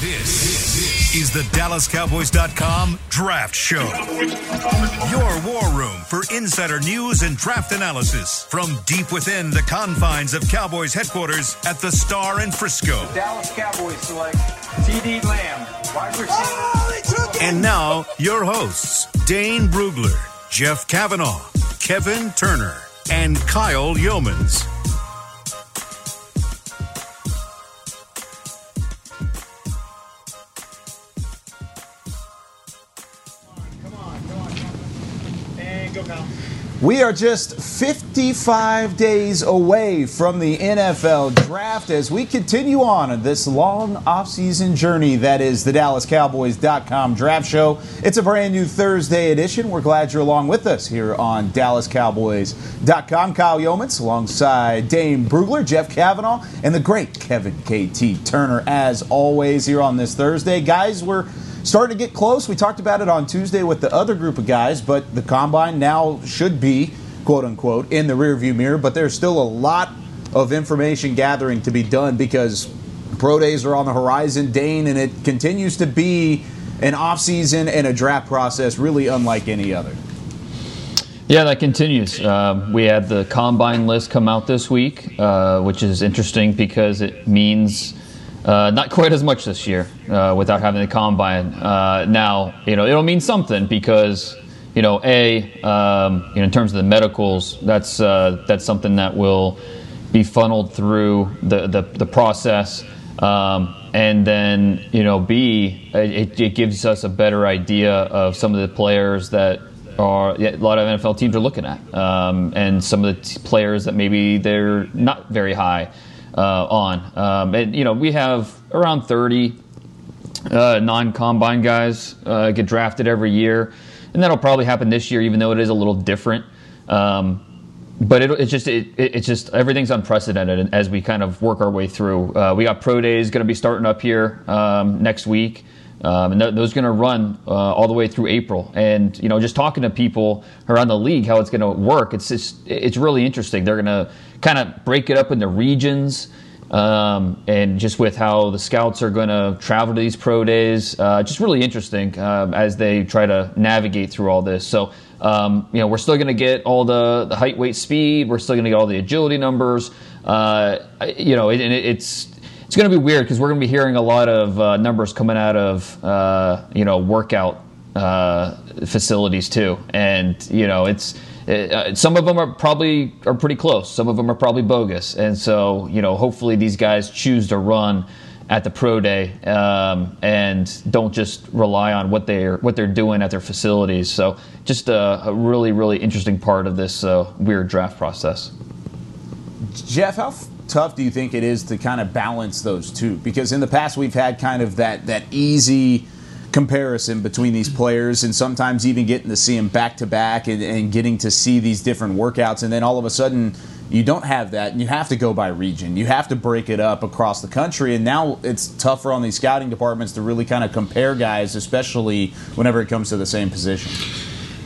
This is the DallasCowboys.com Draft Show. Your war room for insider news and draft analysis from deep within the confines of Cowboys headquarters at the Star in Frisco. Dallas Cowboys select CeeDee Lamb, wide receiver. And now, your hosts, Dane Brugler, Jeff Cavanaugh, Kevin Turner, and Kyle Youmans. We are just 55 days away from the NFL draft as we continue on this long offseason journey that is the DallasCowboys.com draft show. It's a brand new Thursday edition. We're glad you're along with us here on DallasCowboys.com. Kyle Youmans alongside Dane Brugler, Jeff Cavanaugh, and the great Kevin KT Turner as always here on this Thursday. Guys, we're starting to get close. We talked about it on Tuesday with the other group of guys, but the combine now should be, quote unquote, in the rearview mirror. But there's still a lot of information gathering to be done because pro days are on the horizon, Dane, and it continues to be an offseason and a draft process really unlike any other. Yeah, that continues. Uh, we had the combine list come out this week, uh, which is interesting because it means uh, not quite as much this year uh, without having the combine. Uh, now, you know, it'll mean something because, you know, a, um, you know, in terms of the medicals, that's uh, that's something that will be funneled through the the, the process, um, and then you know, b, it, it gives us a better idea of some of the players that are yeah, a lot of NFL teams are looking at, um, and some of the t- players that maybe they're not very high uh, on. Um, and you know, we have around 30 uh, non-combine guys uh, get drafted every year, and that'll probably happen this year, even though it is a little different. Um, but it, it's just it, it's just everything's unprecedented as we kind of work our way through. Uh, we got pro days going to be starting up here um, next week. Um, and th- those going to run uh, all the way through April. And you know, just talking to people around the league, how it's going to work, it's just it's really interesting. They're going to kind of break it up into regions, um, and just with how the scouts are going to travel to these pro days, uh, just really interesting uh, as they try to navigate through all this. So. Um, you know, we're still going to get all the, the height, weight, speed. We're still going to get all the agility numbers. Uh, you know, it, it, it's it's going to be weird because we're going to be hearing a lot of uh, numbers coming out of uh, you know workout uh, facilities too, and you know it's it, uh, some of them are probably are pretty close. Some of them are probably bogus, and so you know hopefully these guys choose to run at the pro day um, and don't just rely on what they're what they're doing at their facilities. So just a, a really really interesting part of this uh, weird draft process. Jeff, how tough do you think it is to kind of balance those two? Because in the past we've had kind of that that easy comparison between these players and sometimes even getting to see them back to back and, getting to see these different workouts. And then all of a sudden you don't have that and you have to go by region. You have to break it up across the country. And now it's tougher on these scouting departments to really kind of compare guys especially whenever it comes to the same position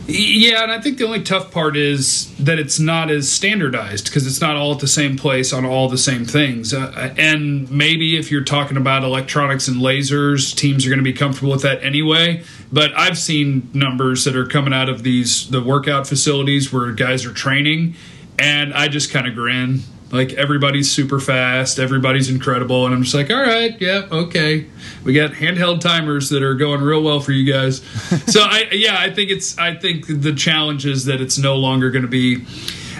Yeah, and I think the only tough part is that it's not as standardized because it's not all at the same place on all the same things. Uh, and maybe if you're talking about electronics and lasers, teams are going to be comfortable with that anyway. But I've seen numbers that are coming out of these the workout facilities where guys are training, and I just kind of grin. Like everybody's super fast, everybody's incredible, and I'm just like, all right, yeah, okay. We got handheld timers that are going real well for you guys. so I, yeah, I think it's, I think the challenge is that it's no longer going to be.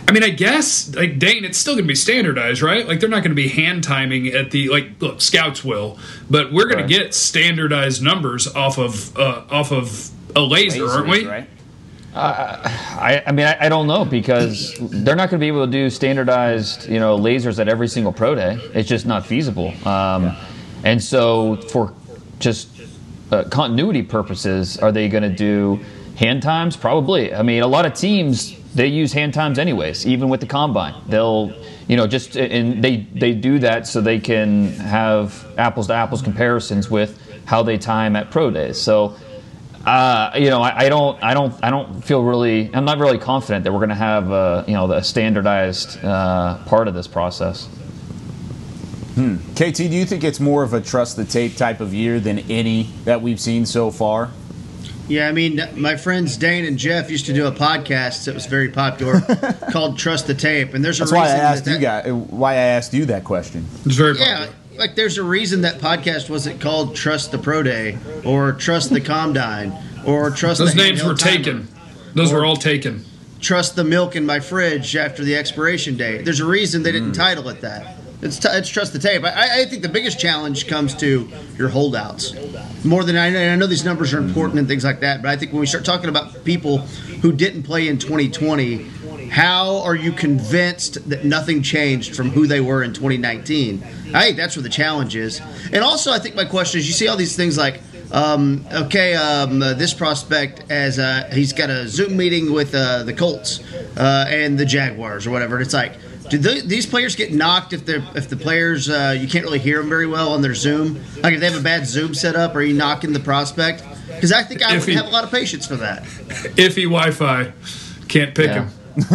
I mean, I guess like Dane, it's still going to be standardized, right? Like they're not going to be hand timing at the like. Look, scouts will, but we're going Right. to get standardized numbers off of uh, off of a laser, aren't we? right? I, I mean, I, I don't know because they're not going to be able to do standardized, you know, lasers at every single pro day. It's just not feasible. Um, And so, for just uh, continuity purposes, are they going to do hand times? Probably. I mean, a lot of teams they use hand times anyways, even with the combine. They'll, you know, just and they they do that so they can have apples to apples comparisons with how they time at pro days. So. Uh, you know, I, I don't, I don't, I don't feel really. I'm not really confident that we're going to have, uh, you know, the standardized uh, part of this process. Hmm. KT, do you think it's more of a trust the tape type of year than any that we've seen so far? Yeah, I mean, my friends Dane and Jeff used to do a podcast that was very popular called "Trust the Tape," and there's a That's reason why I asked that you guys. Why I asked you that question. It's very Yeah, popular. Like there's a reason that podcast wasn't called "Trust the Pro Day" or "Trust the Comdine" or "Trust." Those the names were timer. taken. Those were all taken. Trust the milk in my fridge after the expiration date. There's a reason they didn't mm. title it that. It's, t- it's trust the tape. I, I think the biggest challenge comes to your holdouts. More than I know, I know these numbers are important and things like that, but I think when we start talking about people who didn't play in 2020, how are you convinced that nothing changed from who they were in 2019? I think that's where the challenge is. And also, I think my question is you see all these things like, um, okay, um, uh, this prospect as uh, he's got a Zoom meeting with uh, the Colts uh, and the Jaguars or whatever. And it's like, do the, these players get knocked if they're if the players uh, you can't really hear them very well on their Zoom? Like if they have a bad Zoom setup, are you knocking the prospect? Because I think I would have a lot of patience for that. Iffy Wi-Fi. Can't pick Yeah. him.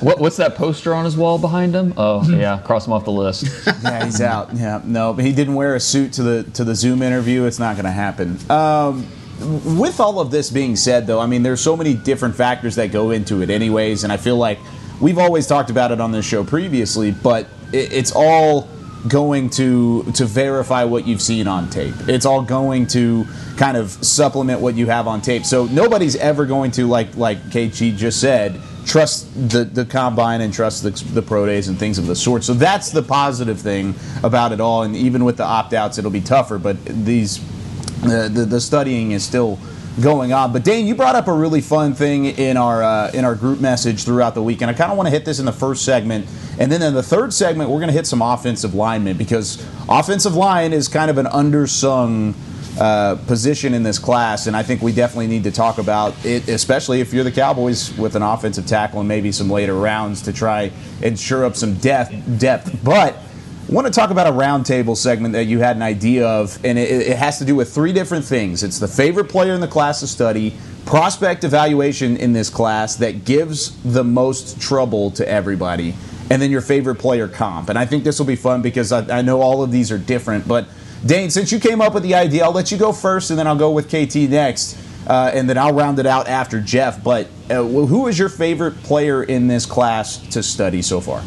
what, what's that poster on his wall behind him? Oh, yeah, cross him off the list. Yeah, he's out. Yeah, no, but he didn't wear a suit to the to the Zoom interview. It's not going to happen. Um, with all of this being said, though, I mean, there's so many different factors that go into it, anyways, and I feel like we've always talked about it on this show previously, but it, it's all going to to verify what you've seen on tape. It's all going to kind of supplement what you have on tape. So nobody's ever going to like like KG just said trust the the combine and trust the, the pro days and things of the sort. So that's the positive thing about it all. And even with the opt outs, it'll be tougher. But these the, the the studying is still going on. But Dane, you brought up a really fun thing in our uh, in our group message throughout the week, and I kind of want to hit this in the first segment, and then in the third segment, we're going to hit some offensive linemen because offensive line is kind of an undersung. Uh, position in this class, and I think we definitely need to talk about it, especially if you're the Cowboys with an offensive tackle and maybe some later rounds to try and shore up some depth. Depth, but I want to talk about a roundtable segment that you had an idea of, and it, it has to do with three different things. It's the favorite player in the class to study, prospect evaluation in this class that gives the most trouble to everybody, and then your favorite player comp. And I think this will be fun because I, I know all of these are different. But Dane, since you came up with the idea, I'll let you go first, and then I'll go with KT next. Uh, and then I'll round it out after Jeff. But uh, who is your favorite player in this class to study so far?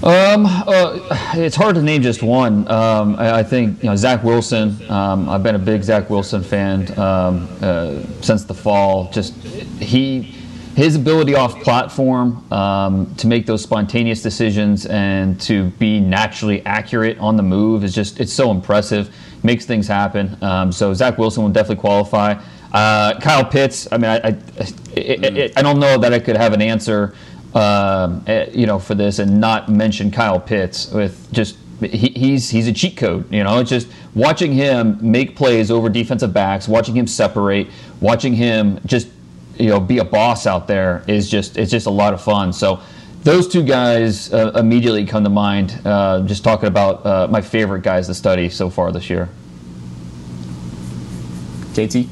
Um, uh, it's hard to name just one. Um, I, I think you know Zach Wilson. Um, I've been a big Zach Wilson fan um, uh, since the fall. Just he, his ability off platform um, to make those spontaneous decisions and to be naturally accurate on the move is just it's so impressive. Makes things happen. Um, so Zach Wilson will definitely qualify. Uh, Kyle Pitts. I mean, I, I, I, I- I don't know that I could have an answer um, eh, you know, for this and not mention Kyle Pitts with just he, he's he's a cheat code. You know, it's just watching him make plays over defensive backs, watching him separate, watching him just you know be a boss out there is just it's just a lot of fun. So. Those two guys uh, immediately come to mind. Uh, just talking about uh, my favorite guys to study so far this year. KT?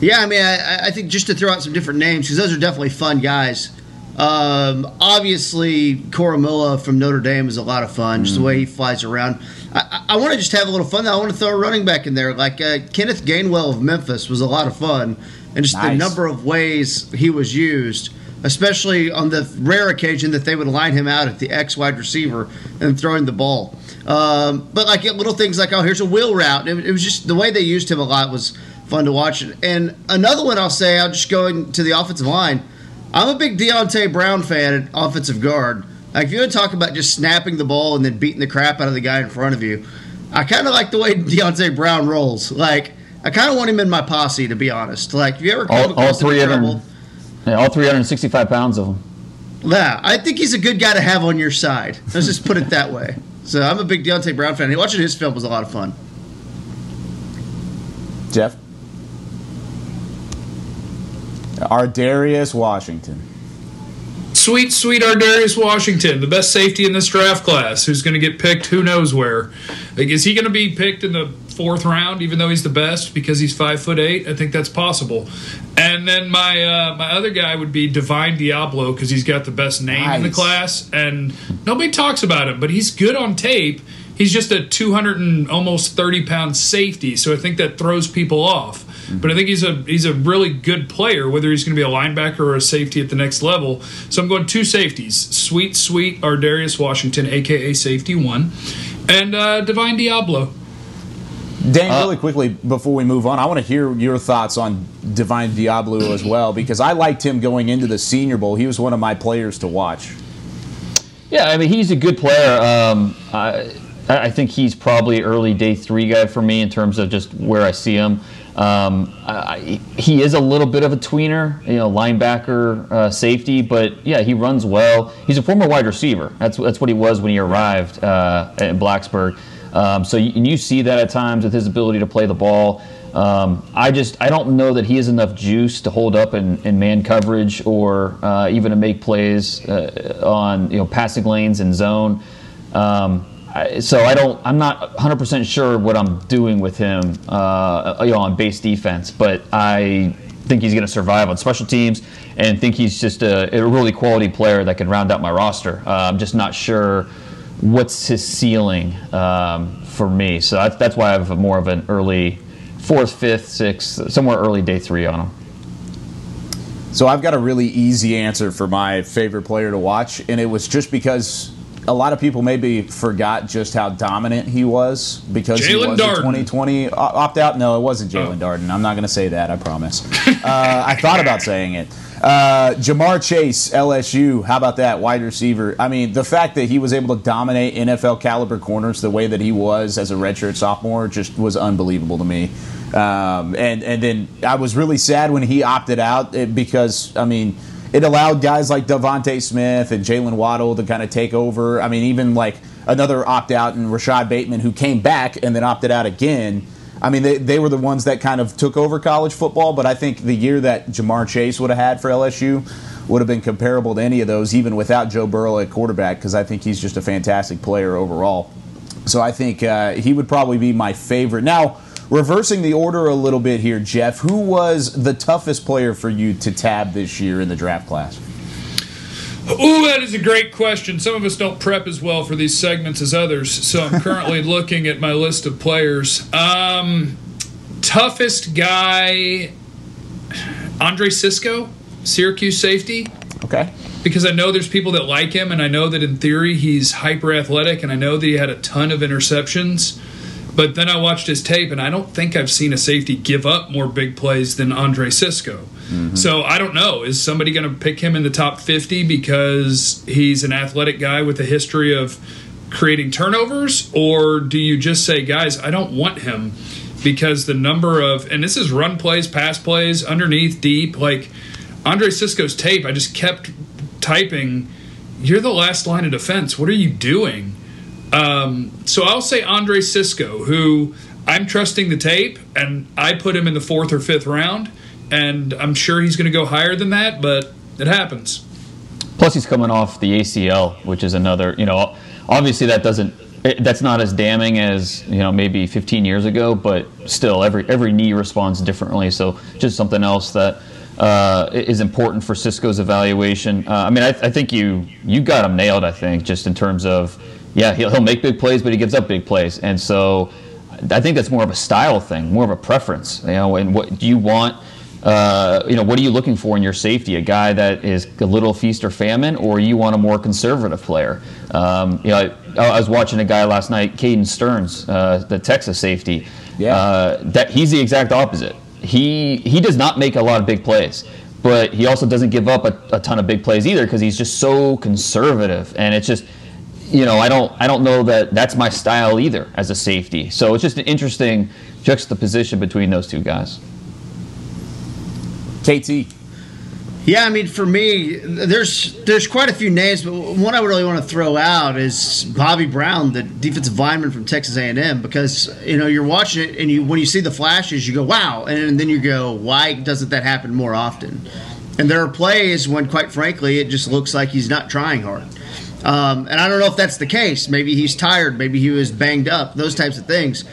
Yeah, I mean, I, I think just to throw out some different names because those are definitely fun guys. Um, obviously, Coromilla from Notre Dame is a lot of fun. Just the way he flies around. I, I, I want to just have a little fun. Though. I want to throw a running back in there, like uh, Kenneth Gainwell of Memphis was a lot of fun, and just the number of ways he was used, especially on the rare occasion that they would line him out at the X wide receiver and throwing the ball. Um, but like little things like, oh, here's a wheel route. It, it was just the way they used him a lot was fun to watch. And another one I'll say, I'll just go into the offensive line. I'm a big Deonte Brown fan at offensive guard. Like if you want to talk about just snapping the ball and then beating the crap out of the guy in front of you, I kind of like the way Deonte Brown rolls. Like I kind of want him in my posse, to be honest. Like if you ever come All, all across him in three of them, yeah, all 365 pounds of them. yeah, I think he's a good guy to have on your side. Let's just put it that way. So I'm a big Deonte Brown fan. Watching his film was a lot of fun. Jeff? Ar'Darius Washington. Sweet, sweet Ardarius Washington, the best safety in this draft class, who's going to get picked who knows where. Like, is he going to be picked in the fourth round, even though he's the best because he's five foot eight. I think that's possible. And then my uh, my other guy would be Divine Deablo because he's got the best name in the class, and nobody talks about him, but he's good on tape. He's just a 200 and almost 30 pound safety, so I think that throws people off. But I think he's a he's a really good player, whether he's going to be a linebacker or a safety at the next level. So I'm going two safeties: sweet, sweet Ardarius Washington, aka Safety One, and uh, Divine Deablo. Dan, Uh, really quickly before we move on, I want to hear your thoughts on Divine Deablo as well because I liked him going into the Senior Bowl. He was one of my players to watch. Yeah, I mean he's a good player. Um, I, I think he's probably early day three guy for me in terms of just where I see him. Um, I, he is a little bit of a tweener, you know, linebacker, uh, safety, but yeah, he runs well. He's a former wide receiver. That's that's what he was when he arrived uh, at Blacksburg. Um, so you, and you see that at times with his ability to play the ball. Um, I just I don't know that he has enough juice to hold up in, in man coverage or uh, even to make plays uh, on you know passing lanes and zone. Um, I, so I don't I'm not 100% sure what I'm doing with him uh, you know on base defense, but I think he's going to survive on special teams and think he's just a, a really quality player that can round out my roster. Uh, I'm just not sure what's his ceiling um, for me. So that's, that's why I have more of an early fourth, fifth, sixth, somewhere early day three on him. So I've got a really easy answer for my favorite player to watch, and it was just because a lot of people maybe forgot just how dominant he was because he Jalen was a 2020 opt out. No, it wasn't Jalen Oh. Darden. I'm not going to say that. I promise. uh, I thought about saying it. Uh, Ja'Marr Chase, LSU. How about that wide receiver? I mean, the fact that he was able to dominate NFL caliber corners the way that he was as a redshirt sophomore just was unbelievable to me. Um, and and then I was really sad when he opted out eh, because I mean it allowed guys like DeVonta Smith and Jaylen Waddle to kind of take over. I mean, even like another opt out and Rashod Bateman who came back and then opted out again. I mean, they, they were the ones that kind of took over college football, but I think the year that Ja'Marr Chase would have had for LSU would have been comparable to any of those, even without Joe Burrow at quarterback, because I think he's just a fantastic player overall. So I think uh, he would probably be my favorite. Now, reversing the order a little bit here, Jeff, who was the toughest player for you to tab this year in the draft class? Ooh, that is a great question. Some of us don't prep as well for these segments as others, so I'm currently looking at my list of players. Um, toughest guy, Andre Cisco, Syracuse safety, Okay. because I know there's people that like him, and I know that in theory he's hyper athletic, and I know that he had a ton of interceptions. But then I watched his tape, and I don't think I've seen a safety give up more big plays than Andre Cisco. Mm-hmm. So I don't know. Is somebody going to pick him in the top 50 because he's an athletic guy with a history of creating turnovers? Or do you just say, guys, I don't want him because the number of, and this is run plays, pass plays, underneath, deep, like Andre Cisco's tape, I just kept typing, you're the last line of defense. What are you doing? Um, so I'll say Andre Cisco, who I'm trusting the tape, and I put him in the fourth or fifth round, and I'm sure he's going to go higher than that, but it happens. Plus, he's coming off the ACL, which is another. You know, obviously that doesn't. That's not as damning as you know maybe 15 years ago, but still, every every knee responds differently. So just something else that uh, is important for Cisco's evaluation. Uh, I mean, I, I think you you got him nailed. I think just in terms of yeah, he'll he'll make big plays, but he gives up big plays, and so I think that's more of a style thing, more of a preference. You know, and what do you want? uh, you know, what are you looking for in your safety? A guy that is a little feast or famine, or you want a more conservative player? Um, you know, I, I was watching a guy last night, Caden Sterns, uh, the Texas safety. Yeah. Uh, that he's the exact opposite. He he does not make a lot of big plays, but he also doesn't give up a, a ton of big plays either because he's just so conservative, and it's just. You know, I don't. I don't know that that's my style either as a safety. So it's just an interesting juxtaposition between those two guys. KT. Yeah, I mean, for me, there's there's quite a few names, but one I really want to throw out is Bobby Brown, the defensive lineman from Texas A&M, because you know you're watching it and you when you see the flashes, you go wow, and then you go, why doesn't that happen more often? And there are plays when, quite frankly, it just looks like he's not trying hard. Um, and I don't know if that's the case. Maybe he's tired. Maybe he was banged up. Those types of things.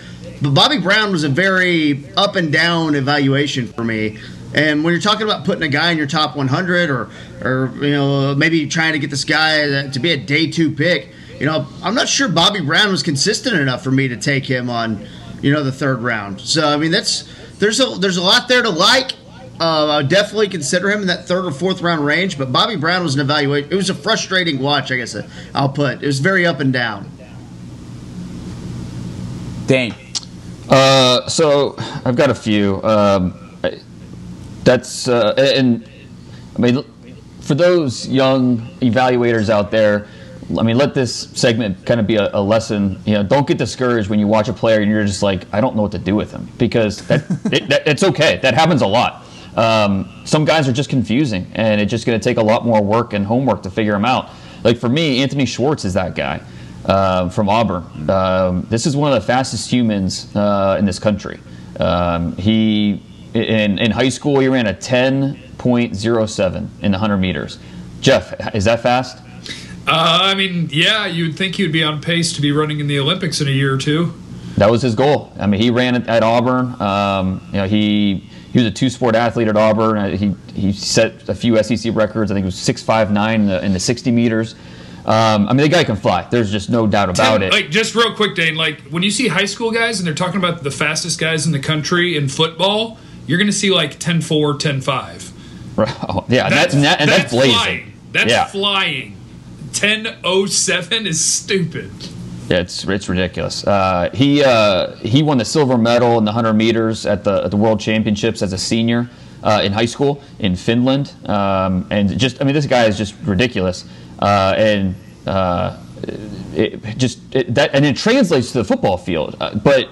But Bobby Brown was a very up and down evaluation for me. And when you're talking about putting a guy in your top 100 or, or you know, maybe trying to get this guy to be a day two pick, you know, I'm not sure Bobby Brown was consistent enough for me to take him on, you know, the third round. So I mean, that's there's a there's a lot there to like. Uh, I would definitely consider him in that third or fourth round range. But Bobby Brown was an evaluation. It was a frustrating watch, I guess I'll put. It was very up and down. Dane. Uh, so I've got a few. Um, that's uh, and I mean, for those young evaluators out there, I mean, let this segment kind of be a, a, lesson. You know, don't get discouraged when you watch a player and you're just like, I don't know what to do with him because that, it, that it's okay. That happens a lot. Um, some guys are just confusing, and it's just going to take a lot more work and homework to figure them out. Like for me, Anthony Schwartz is that guy uh, from Auburn. Um, this is one of the fastest humans uh, in this country. Um, he in, in high school he ran a 10.07 in the 100 meters. Jeff, is that fast? Uh, I mean, yeah, you'd think he'd be on pace to be running in the Olympics in a year or two. That was his goal. I mean, he ran at, at Auburn. Um, you know, he he was a two-sport athlete at Auburn. Uh, he he set a few SEC records. I think it was six five nine in the, in the 60 meters. Um, I mean, the guy can fly. There's just no doubt about Ten, it. Like, just real quick, Dane. Like, when you see high school guys and they're talking about the fastest guys in the country in football, you're going to see like 10-4, 10-5. Oh, yeah, that's, and, that, and that's, that's blazing. Flying. That's yeah. flying. 10.07 is stupid. Yeah, it's it's ridiculous. Uh, he uh, he won the silver medal in the 100 meters at the at the World Championships as a senior uh, in high school in Finland, um, and just I mean this guy is just ridiculous, uh, and uh, it just it, that and it translates to the football field, uh, but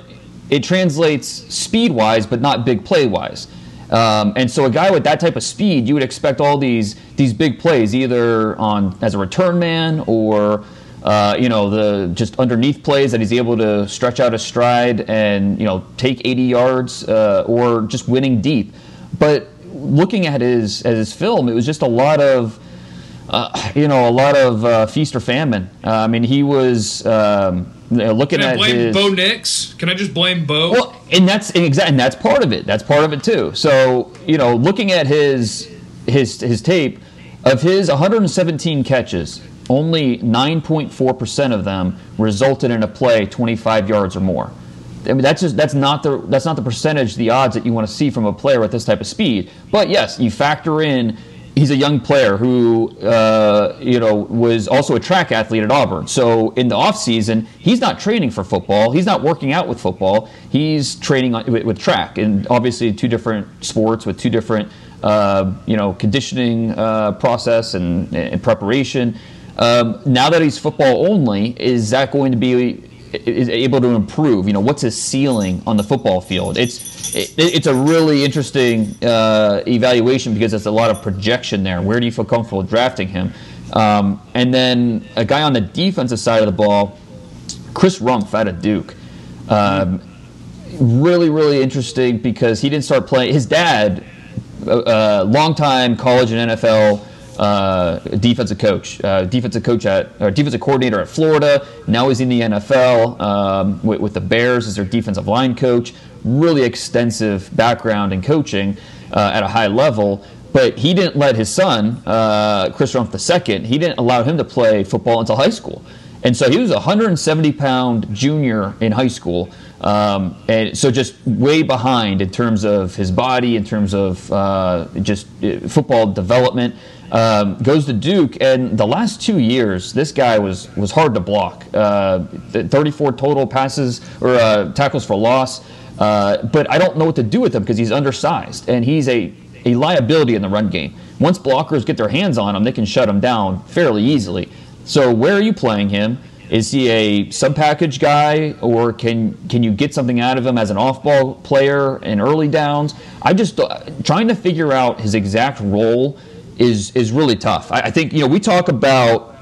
it translates speed wise, but not big play wise. Um, and so a guy with that type of speed, you would expect all these these big plays, either on as a return man or uh, you know the just underneath plays that he's able to stretch out a stride and you know take 80 yards uh, or just winning deep. But looking at his at his film, it was just a lot of uh, you know a lot of uh, feast or famine. Uh, I mean, he was. Um, looking at Can I at blame his, Bo Nix? Can I just blame Bo? Well, and that's exactly and that's part of it. That's part of it too. So you know, looking at his his his tape of his 117 catches, only 9.4 percent of them resulted in a play 25 yards or more. I mean, that's just that's not the that's not the percentage, the odds that you want to see from a player with this type of speed. But yes, you factor in he's a young player who uh, you know was also a track athlete at Auburn. So in the off season, he's not training for football. He's not working out with football. He's training with, with, track, and obviously two different sports with two different uh, you know conditioning uh, process and, and preparation. Um, now that he's football only, is that going to be is able to improve? You know, what's his ceiling on the football field? It's it, it's a really interesting uh, evaluation because there's a lot of projection there. Where do you feel comfortable drafting him? Um, and then a guy on the defensive side of the ball, Chris Rumph out of Duke. Um, really, really interesting because he didn't start playing. His dad, a uh, uh, longtime college and NFL uh, defensive coach, uh, defensive coach at or defensive coordinator at Florida. Now he's in the NFL um, with, with, the Bears as their defensive line coach. Really extensive background in coaching uh, at a high level. But he didn't let his son, uh, Chris Rumph II, he didn't allow him to play football until high school. And so he was a 170 pound junior in high school. Um, and so just way behind in terms of his body, in terms of uh, just football development. Um, goes to Duke, and the last two years, this guy was was hard to block. Uh, 34 total passes or uh, tackles for loss, uh, but I don't know what to do with him because he's undersized and he's a a liability in the run game. Once blockers get their hands on him, they can shut him down fairly easily. So where are you playing him? Is he a sub package guy, or can can you get something out of him as an off ball player in early downs? I'm just uh, trying to figure out his exact role is is really tough. I, I think you know we talk about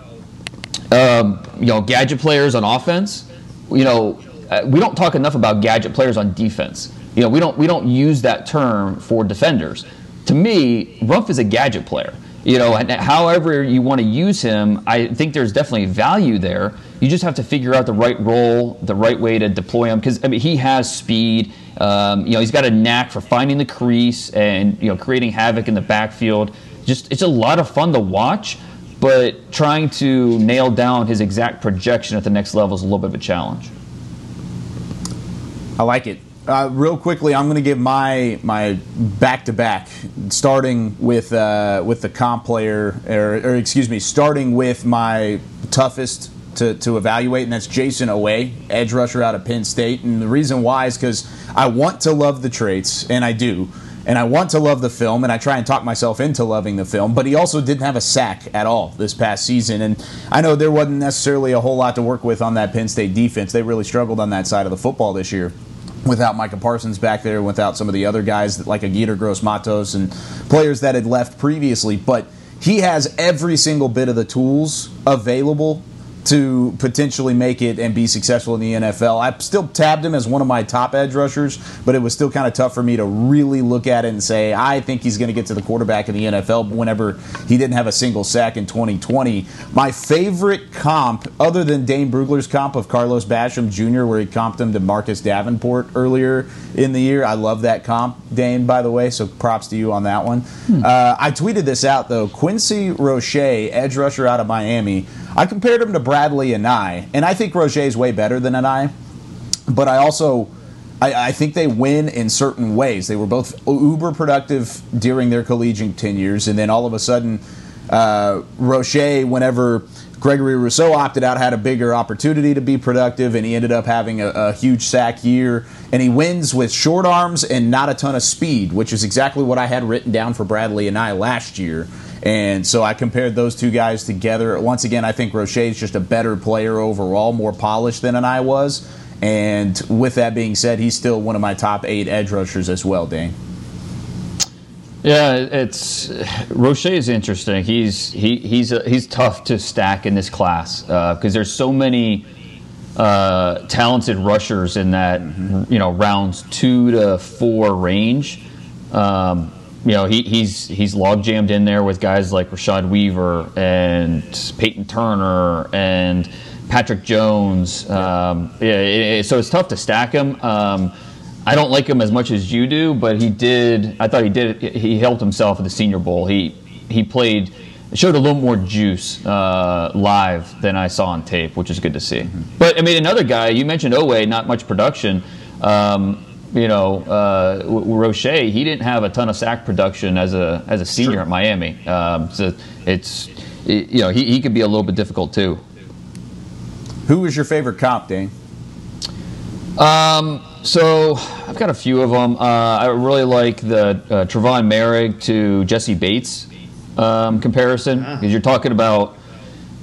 um, you know gadget players on offense. You know uh, we don't talk enough about gadget players on defense. You know we don't we don't use that term for defenders. To me, Rumph is a gadget player. you know, however you want to use him, I think there's definitely value there. You just have to figure out the right role, the right way to deploy him, because I mean, he has speed. Um, you know, he's got a knack for finding the crease and you know creating havoc in the backfield. Just it's a lot of fun to watch, but trying to nail down his exact projection at the next level is a little bit of a challenge. I like it. Uh, real quickly, I'm going to give my my back to back, starting with uh, with the comp player, or, or, excuse me, starting with my toughest to, to evaluate, and that's Jayson Oweh, edge rusher out of Penn State. And the reason why is because I want to love the traits, and I do, and I want to love the film, and I try and talk myself into loving the film. But he also didn't have a sack at all this past season, and I know there wasn't necessarily a whole lot to work with on that Penn State defense. They really struggled on that side of the football this year without Micah Parsons back there, without some of the other guys like Aguirre Gross Matos and players that had left previously. But he has every single bit of the tools available to potentially make it and be successful in the NFL. I still tabbed him as one of my top edge rushers, but it was still kind of tough for me to really look at it and say, I think he's going to get to the quarterback in the NFL whenever he didn't have a single sack in 2020. My favorite comp, other than Dane Brugler's comp of Carlos Basham Jr., where he comped him to Marcus Davenport earlier in the year. I love that comp, Dane, by the way, so props to you on that one. Hmm. Uh, I tweeted this out, though. Quincy Roche, edge rusher out of Miami, I compared him to Bradlee Anae, and I think Roche is way better than Anae. But I also, I, I, think they win in certain ways. They were both uber productive during their collegiate tenures, and then all of a sudden, uh, Roche, whenever Gregory Rousseau opted out, had a bigger opportunity to be productive, and he ended up having a, a, huge sack year. And he wins with short arms and not a ton of speed, which is exactly what I had written down for Bradlee Anae last year. And so I compared those two guys together. Once again, I think Roche is just a better player overall, more polished than I was. And with that being said, he's still one of my top eight edge rushers as well, Dane. Yeah, it's Roche is interesting. He's he he's a, he's tough to stack in this class because uh, there's so many uh, talented rushers in that mm-hmm. you know rounds two to four range. Um, you know, he, he's he's log jammed in there with guys like Rashad Weaver and Peyton Turner and Patrick Jones. Um, yeah, it, it, so it's tough to stack him. Um, I don't like him as much as you do, but he did. I thought he did. He helped himself at the Senior Bowl. He he played showed a little more juice uh, live than I saw on tape, which is good to see. Mm-hmm. But I mean, another guy you mentioned, Oweh, not much production. Um, you know, uh, Roche, he didn't have a ton of sack production as a as a senior sure. at Miami. Um, so it's it, you know he, he could be a little bit difficult too. Who was your favorite cop, Dane? Um, so I've got a few of them. Uh, I really like the uh, Trevon Moehrig to Jessie Bates um, comparison because ah. you're talking about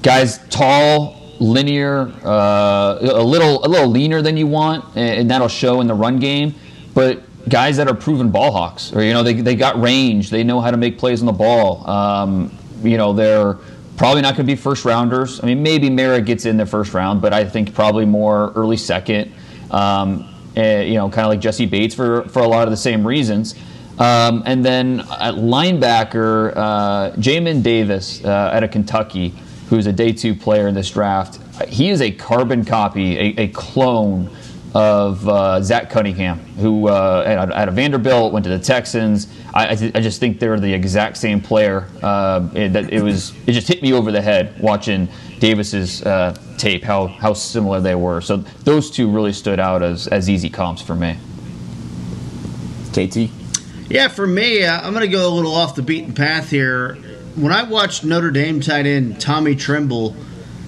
guys tall, linear, uh, a little a little leaner than you want, and that'll show in the run game. But guys that are proven ball hawks, or you know, they, they got range, they know how to make plays on the ball. Um, you know, they're probably not going to be first rounders. I mean, maybe Moehrig gets in the first round, but I think probably more early second. Um, you know, kind of like Jessie Bates for for a lot of the same reasons. Um, and then at linebacker, uh, Jamin Davis uh, out of Kentucky who's a day two player in this draft. He is a carbon copy, a, a clone of uh, Zach Cunningham, who uh, out of Vanderbilt went to the Texans. I, I, th- I just think they're the exact same player. Uh, it, that it was it just hit me over the head watching Davis's uh, tape how how similar they were. So those two really stood out as as easy comps for me. KT. Yeah, for me, uh, I'm going to go a little off the beaten path here when I watched Notre Dame tight end Tommy Tremble,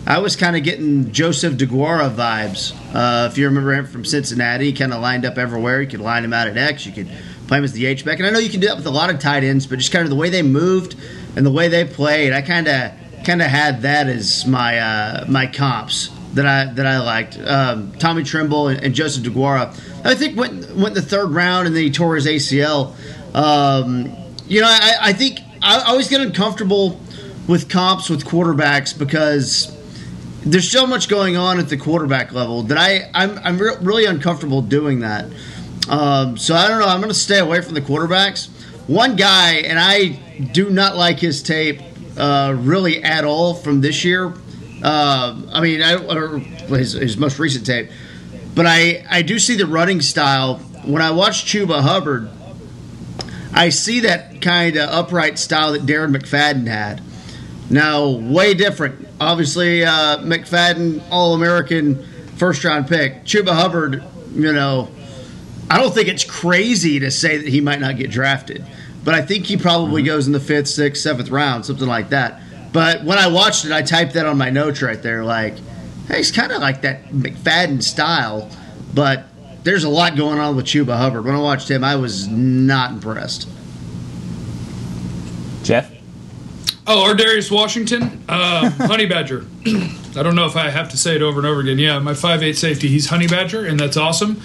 I was kind of getting Josiah Deguara vibes. Uh, if you remember him from Cincinnati, he kind of lined up everywhere. You could line him out at X. You could play him as the H back, and I know you can do that with a lot of tight ends, but just kind of the way they moved and the way they played, I kind of kind of had that as my uh, my comps that I that I liked. Um, Tommy Tremble and, and, Josiah Deguara, I think went went the third round, and then he tore his ACL. Um, you know, I, I think I, always get uncomfortable with comps with quarterbacks because there's so much going on at the quarterback level that I I'm, I'm re- really uncomfortable doing that. Um, so I don't know. I'm going to stay away from the quarterbacks. one guy, and I do not like his tape uh, really at all from this year. Uh, I mean, I, or his, his most recent tape. But I, I do see the running style. When I watch Chuba Hubbard, I see that kind of upright style that Darren McFadden had. Now, way different. Obviously, uh, McFadden, All American, first round pick. Chuba Hubbard, you know, I don't think it's crazy to say that he might not get drafted, but I think he probably goes in the fifth, sixth, seventh round, something like that. But when I watched it, I typed that on my notes right there, like, hey, he's kind of like that McFadden style, but there's a lot going on with Chuba Hubbard. When I watched him, I was not impressed. Jeff? Oh, Ar'Darius Washington, uh, Honey Badger. I don't know if I have to say it over and over again. Yeah, my five eight safety, he's Honey Badger, and that's awesome.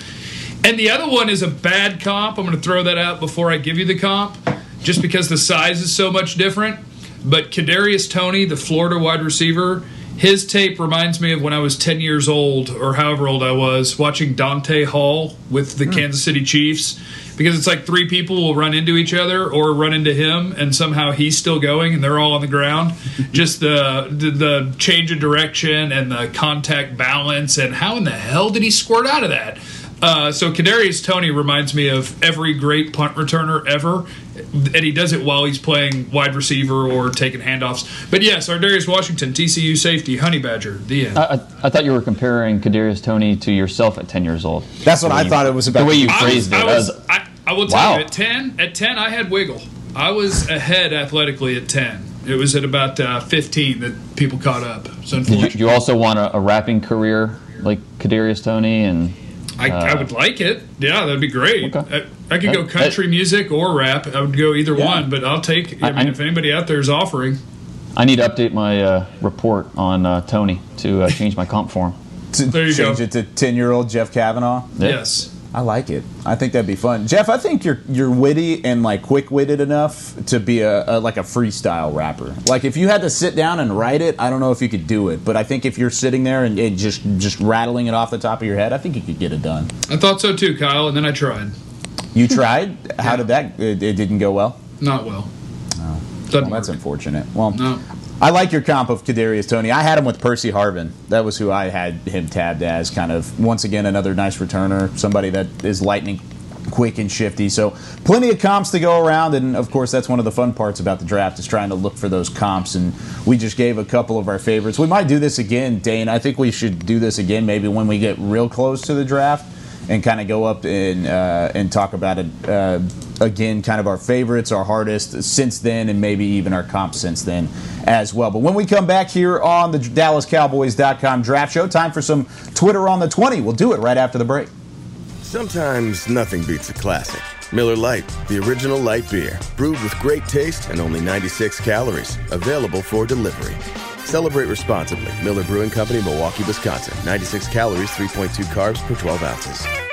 And the other one is a bad comp. I'm going to throw that out before I give you the comp, just because the size is so much different. But Kadarius Toney, the Florida wide receiver, his tape reminds me of when I was 10 years old or however old I was watching Dante Hall with the hmm. Kansas City Chiefs because it's like three people will run into each other or run into him and somehow he's still going and they're all on the ground. Just the, the the change of direction and the contact balance and how in the hell did he squirt out of that? Uh, so Kadarius Toney reminds me of every great punt returner ever, and he does it while he's playing wide receiver or taking handoffs. But yes, Ar'Darius Washington, TCU safety, Honey Badger, the end. I, I, I thought you were comparing Kadarius Toney to yourself at 10 years old. That's what I you- thought it was about. The way you I was, phrased I, it. I was- I, I will tell Wow. you, at ten, at ten, I had wiggle. I was ahead athletically at ten. It was at about uh, fifteen that people caught up. So did you, you also want a, a rapping career like Kadarius Toney and I, I would like it. Yeah, that'd be great. Okay. I, I could go Uh, country music or rap. I would go either Yeah. one, but I'll take. I, I- mean, I- if anybody out there is offering, I need to update my uh, report on uh, Toney to uh, change my comp form. to There you change go. it to 10 year old Jeff Cavanaugh. Yeah. yes. I like it. I think that'd be fun. Jeff, I think you're you're witty and like quick witted enough to be a, a like a freestyle rapper. Like if you had to sit down and write it, I don't know if you could do it. But I think if you're sitting there and, and just just rattling it off the top of your head, I think you could get it done. I thought so too, Kyle, and then I tried. You tried. How did that? It, it didn't go well. Not well. Oh. Well, that's unfortunate. Well, No. I like your comp of Kadarius Toney. I had him with Percy Harvin. That was who I had him tabbed as. Kind of once again another nice returner, somebody that is lightning quick and shifty. So plenty of comps to go around, and of course that's one of the fun parts about the draft is trying to look for those comps. And we just gave a couple of our favorites. We might do this again, Dane. I think we should do this again maybe when we get real close to the draft and kind of go up and uh, and talk about it uh, again, kind of our favorites, our hardest since then, and maybe even our comps since then as well. But when we come back here on the DallasCowboys.com draft show, time for some Twitter on the 20. We'll do it right after the break. Sometimes nothing beats a classic. Miller Lite, the original light beer, brewed with great taste and only 96 calories. Available for delivery. Celebrate responsibly. Miller Brewing Company, Milwaukee, Wisconsin. 96 calories, 3.2 carbs per 12 ounces.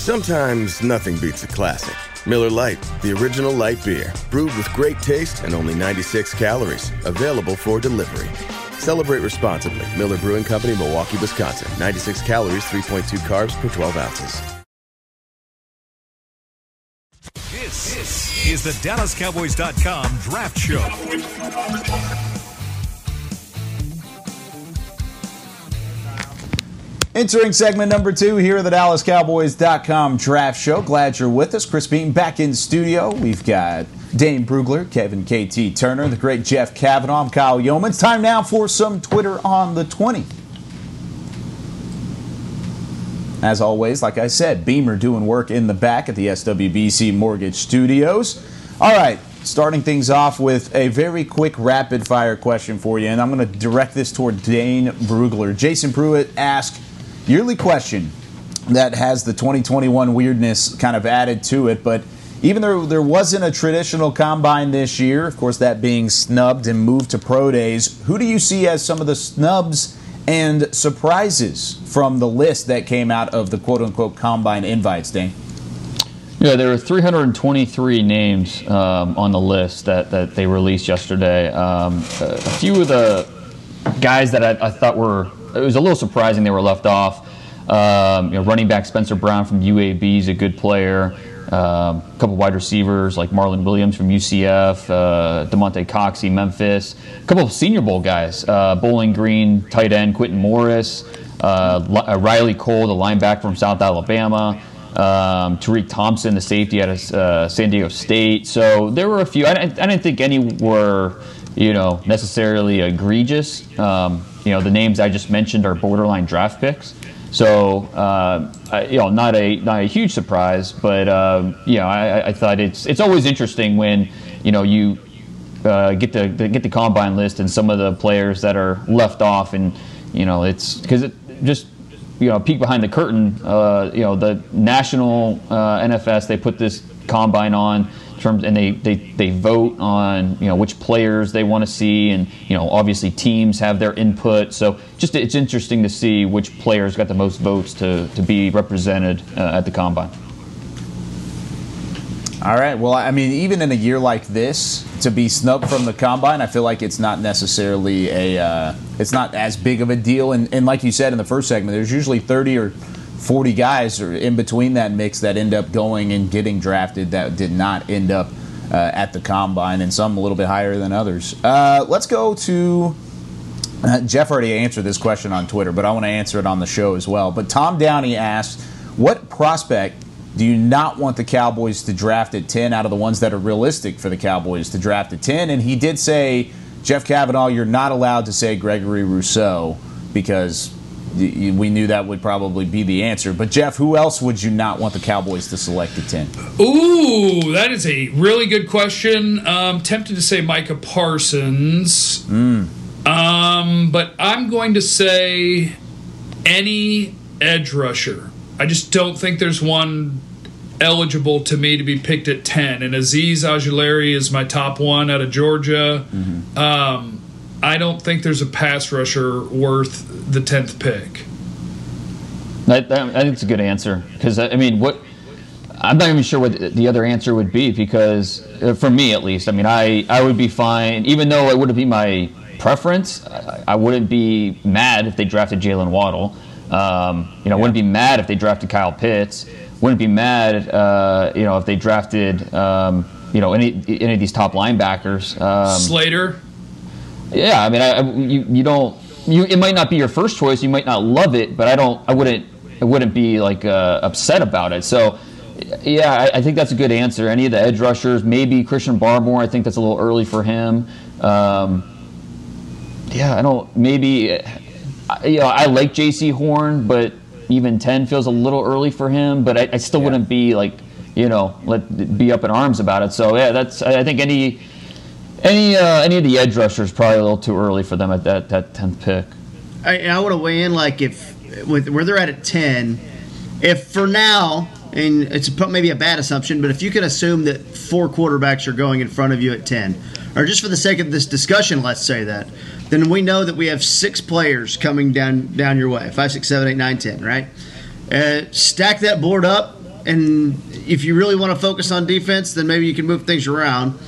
Sometimes nothing beats a classic. Miller Lite, the original light beer, brewed with great taste and only 96 calories. Available for delivery. Celebrate responsibly. Miller Brewing Company, Milwaukee, Wisconsin. 96 calories, 3.2 carbs per 12 ounces. This, is the DallasCowboys.com Draft Show. Entering segment number two here at the DallasCowboys.com draft show. Glad you're with us. Chris Beaton back in studio. We've got Dane Brugler, Kevin KT Turner, the great Jeff Cavanaugh. I'm Kyle Youmans. Time now for some Twitter on the 20. As always, like I said, Beamer doing work in the back at the SWBC Mortgage Studios. All right, starting things off with a very quick rapid fire question for you, and I'm going to direct this toward Dane Brugler. Jason Pruitt asked, yearly question that has the 2021 weirdness kind of added to it, but even though there wasn't a traditional combine this year, of course, that being snubbed and moved to pro days, who do you see as some of the snubs and surprises from the list that came out of the quote unquote combine invites, Dane? Yeah, there were 323 names um, on the list that, that they released yesterday. Um, a, a few of the guys that I, I, thought were, it was a little surprising they were left off. Um, you know, running back Spencer Brown from UAB is a good player. Um, a couple wide receivers like Marlon Williams from UCF, uh, Damonte Coxie, Memphis. A couple of Senior Bowl guys, uh, Bowling Green tight end Quintin Morris, uh, uh, Riley Cole, the linebacker from South Alabama. Um, Tariq Thompson, the safety out of uh, San Diego State. So there were a few. I, I, didn't think any were, you know, necessarily egregious. Um, you know, the names I just mentioned are borderline draft picks. So uh, you know, not a not a huge surprise, but uh, you know, I, I, thought it's it's always interesting when you know you uh, get the, the, get the combine list and some of the players that are left off, and you know, it's because it just you know peek behind the curtain. Uh, you know, the national uh, NFS they put this combine on terms and they, they, they vote on you know which players they want to see and you know obviously teams have their input. So just it's interesting to see which players got the most votes to, to be represented uh, at the combine. All right well i mean even in a year like this to be snubbed from the combine i feel like it's not necessarily a uh, it's not as big of a deal. And, and like you said in the first segment there's usually 30 or 40 guys are in between that mix that end up going and getting drafted that did not end up uh, at the combine, and some a little bit higher than others. Uh, let's go to. Uh, Jeff already answered this question on Twitter, but I want to answer it on the show as well. But Tom Downey asked, What prospect do you not want the Cowboys to draft at 10 out of the ones that are realistic for the Cowboys to draft at 10? And he did say, Jeff Cavanaugh, you're not allowed to say Gregory Rousseau because we knew that would probably be the answer. But Jeff, who else would you not want the Cowboys to select at ten? Ooh, that is a really good question. Um, tempted to say Micah Parsons, mm. um, but I'm going to say any edge rusher. I just don't think there's one eligible to me to be picked at ten. And Azeez Ojulari is my top one out of Georgia. Mm-hmm. Um, I don't think there's a pass rusher worth the tenth pick. I, I, think it's a good answer because I mean, what I'm not even sure what the other answer would be because uh, for me at least, I mean, I I would be fine even though it wouldn't be my preference. I, I wouldn't be mad if they drafted Jaylen Waddle. Um, you know, yeah. wouldn't be mad if they drafted Kyle Pitts. Wouldn't be mad, uh, you know, if they drafted, um, you know, any any of these top linebackers. Um, Slater. Yeah, I mean, I, you you don't you it might not be your first choice. You might not love it, but I don't. I wouldn't. I wouldn't be like uh, upset about it. So. Yeah, I, I, think that's a good answer. Any of the edge rushers, maybe Christian Barmore. I think that's a little early for him. Um, yeah, I don't. Maybe, you know, I like Jaycee Horn, but even ten feels a little early for him. But I, I still yeah. wouldn't be like, you know, let be up in arms about it. So yeah, that's. I think any any uh, any of the edge rushers probably a little too early for them at that that tenth pick. I, I want to weigh in like if with where they're at at ten, if for now and it's maybe a bad assumption, but if you can assume that four quarterbacks are going in front of you at ten, or just for the sake of this discussion, let's say that, then we know that we have six players coming down down your way five, six, seven, eight, nine, ten, right? Uh, stack that board up and if you really want to focus on defense, then maybe you can move things around.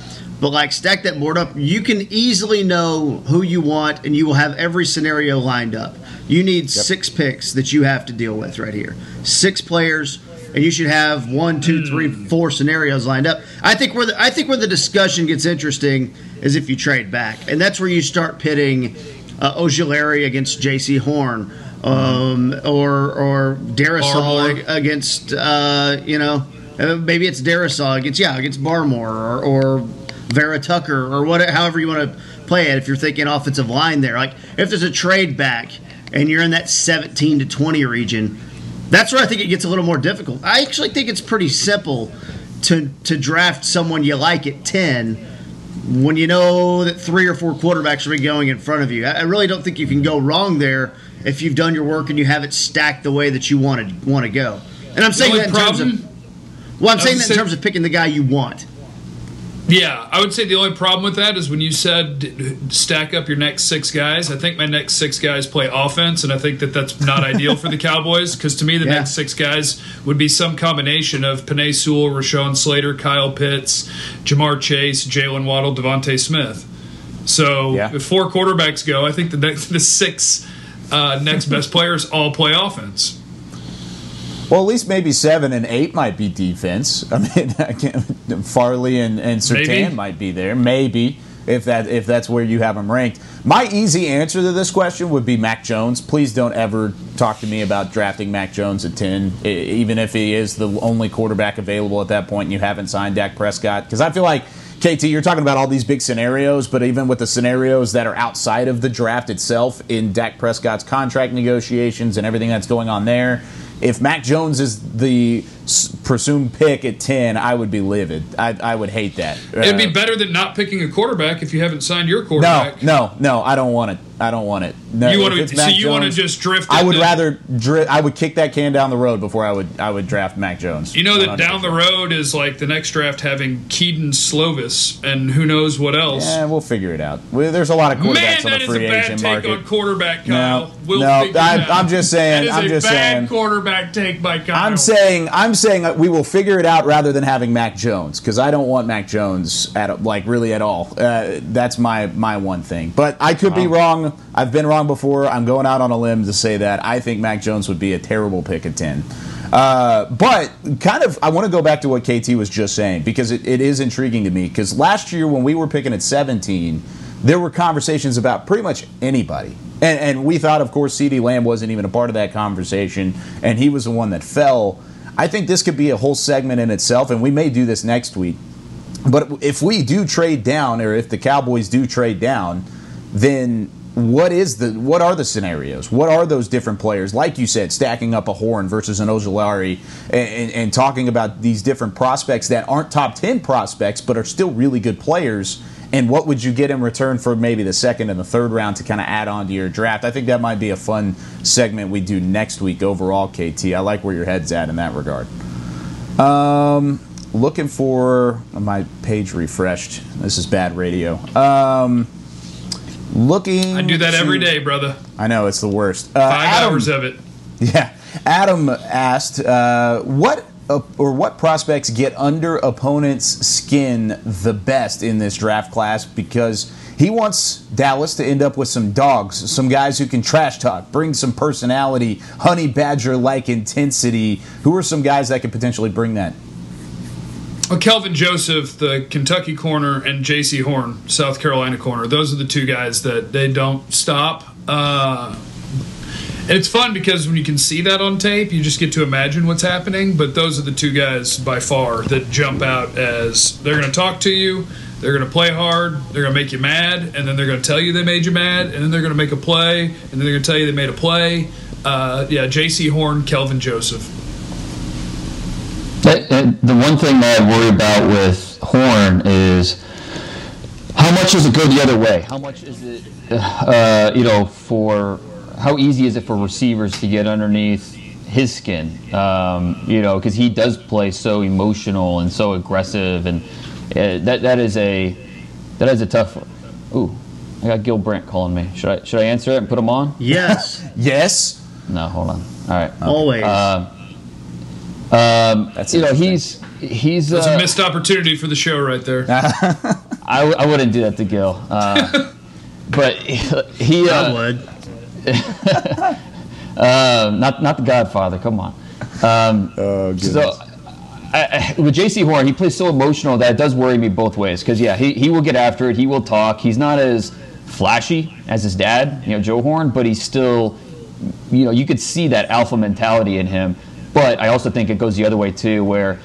But like stack that board up, you can easily know who you want, and you will have every scenario lined up. You need six picks that you have to deal with right here. Six players, and you should have one, two, three, four scenarios lined up. I think where the, I think where the discussion gets interesting is if you trade back, and that's where you start pitting uh, Ojulari against Jaycee Horn, um, or or Darrisaw ag- against uh, you know uh, maybe it's Darrisaw against yeah against Barmore or, or Vera Tucker or whatever however you want to play it if you're thinking offensive line there like if there's a trade back and you're in that 17 to 20 region that's where I think it gets a little more difficult I actually think it's pretty simple to to draft someone you like at 10 when you know that three or four quarterbacks are going in front of you. I I really don't think you can go wrong there if you've done your work and you have it stacked the way that you want to want to go. And I'm saying that in terms of well, I'm saying that in terms of picking the guy you want. Yeah, I would say the only problem with that is when you said stack up your next six guys. I think my next six guys play offense, and I think that that's not ideal for the Cowboys because to me the Yeah. next six guys would be some combination of Penei Sewell, Rashawn Slater, Kyle Pitts, Ja'Marr Chase, Jaylen Waddle, DeVonta Smith. So Yeah. if four quarterbacks go, I think the next the six uh, next best players all play offense. Well, at least maybe seven and eight might be defense. I mean, I Farley and, and Surtain Maybe. might be there, maybe if that if that's where you have them ranked. My easy answer to this question would be Mac Jones. Please don't ever talk to me about drafting Mac Jones at ten, e- even if he is the only quarterback available at that point and you haven't signed Dak Prescott. Because I feel like KT, you're talking about all these big scenarios, but even with the scenarios that are outside of the draft itself in Dak Prescott's contract negotiations and everything that's going on there, if Mac Jones is the presumed pick at 10, I would be livid. I, I would hate that. It'd be Uh, better than not picking a quarterback if you haven't signed your quarterback. no, no, no, I don't want it. I don't want it. No, You wanna- it's so you wanna just drift I would to- rather dri- I would kick that can down the road before I would I would draft Mac Jones. You know that down the road is like the next draft having Kedon Slovis and who knows what else. Yeah, we'll figure it out. Well, There's a lot of quarterbacks Man, on the free agent market. on quarterback, No, we'll no, I-. I'm just saying- I'm a just bad saying. quarterback take by Kyle. I'm saying I'm saying we will figure it out rather than having Mac Jones because I don't want Mac Jones at like really at all. Uh, that's my my one thing. But I could be wrong. I've been wrong before. I'm going out on a limb to say that I think Mac Jones would be a terrible pick at ten. Uh, but kind of, I want to go back to what KT was just saying because it, it is intriguing to me. Because last year when we were picking at 17, there were conversations about pretty much anybody. And, and we thought, of course, CeeDee Lamb wasn't even a part of that conversation, and he was the one that fell. I think this could be a whole segment in itself, and we may do this next week. But if we do trade down, or if the Cowboys do trade down, then what is the what are the scenarios? What are those different players? Like you said, stacking up a Horn versus an Ojulari, and, and, and talking about these different prospects that aren't top ten prospects, but are still really good players. And what would you get in return for maybe the second and the third round to kind of add on to your draft? I think that might be a fun segment we do next week overall, KT. I like where your head's at in that regard. Um, looking for my page refreshed. This is bad radio. Um, looking. I do that every to- day, brother. I know it's the worst. Uh, Five Adam- hours of it. Yeah, Adam asked, uh, "What uh, or what prospects get under opponents' skin the best in this draft class?" Because he wants Dallas to end up with some dogs, some guys who can trash talk, bring some personality, honey badger like intensity. Who are some guys that could potentially bring that? Kelvin Joseph, the Kentucky corner, and Jaycee Horn, South Carolina corner. Those are the two guys that they don't stop. Uh, it's fun because when you can see that on tape, you just get to imagine what's happening. But those are the two guys by far that jump out as they're going to talk to you, they're going to play hard, they're going to make you mad, and then they're going to tell you they made you mad, and then they're going to make a play, and then they're going to tell you they made a play. Uh, yeah, Jaycee Horn, Kelvin Joseph. That- that- the one thing that I worry about with Horn is how much does it go the other way? How much is it, uh, you know, for how easy is it for receivers to get underneath his skin? Um, you know, because he does play so emotional and so aggressive, and uh, that that is a that is a tough. Ooh, I got Gil Brandt calling me. Should I should I answer it and put him on? Yes. yes. Uh, No, hold on. All right. Always. Um, Um, you know, he's he's That's uh, a missed opportunity for the show right there. I, w- I wouldn't do that to Gil. Uh, but he, uh, I would. uh, not not the Godfather. Come on. Um, Oh, so I, I, with Jaycee Horn, he plays so emotional that it does worry me both ways. Because yeah, he, he will get after it. He will talk. He's not as flashy as his dad, you know, Joe Horn, but he's still, you know, you could see that alpha mentality in him. But I also think it goes the other way too, where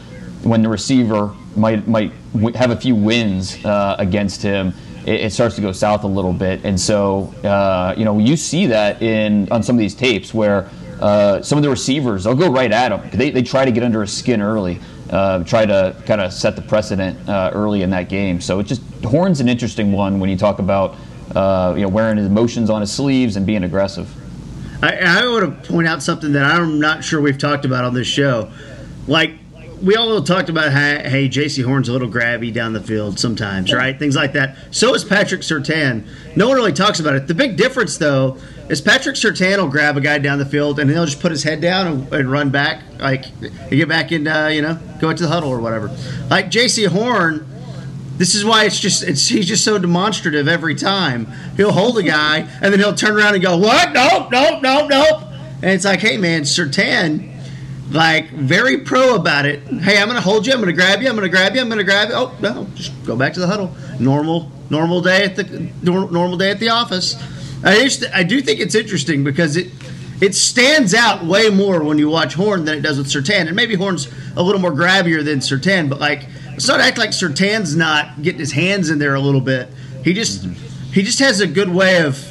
when the receiver might might have a few wins uh, against him, it, it starts to go south a little bit. And so, uh, you know, you see that in on some of these tapes where uh, some of the receivers they'll go right at him. They, they try to get under his skin early, uh, try to kind of set the precedent uh, early in that game. So it just Horn's an interesting one when you talk about uh, you know wearing his emotions on his sleeves and being aggressive. I, I want to point out something that I'm not sure we've talked about on this show. Like, we all talked about how, hey, Jaycee Horn's a little grabby down the field sometimes, right? Things like that. So is Patrick Surtain. No one really talks about it. The big difference, though, is Patrick Surtain will grab a guy down the field and he'll just put his head down and, and run back, like, get back in, uh, you know, go into the huddle or whatever. Like, Jaycee Horn. This is why it's just it's he's just so demonstrative every time. He'll hold a guy and then he'll turn around and go, What? Nope, nope, nope, nope. And it's like, hey man, Surtain, like very pro about it. Hey, I'm gonna hold you, I'm gonna grab you, I'm gonna grab you, I'm gonna grab you. Oh no, just go back to the huddle. Normal, normal day at the normal day at the office. I just I do think it's interesting because it it stands out way more when you watch Horn than it does with Surtain. And maybe Horn's a little more grabbier than Surtain, but like it's not act like Surtain's not getting his hands in there a little bit. He just he just has a good way of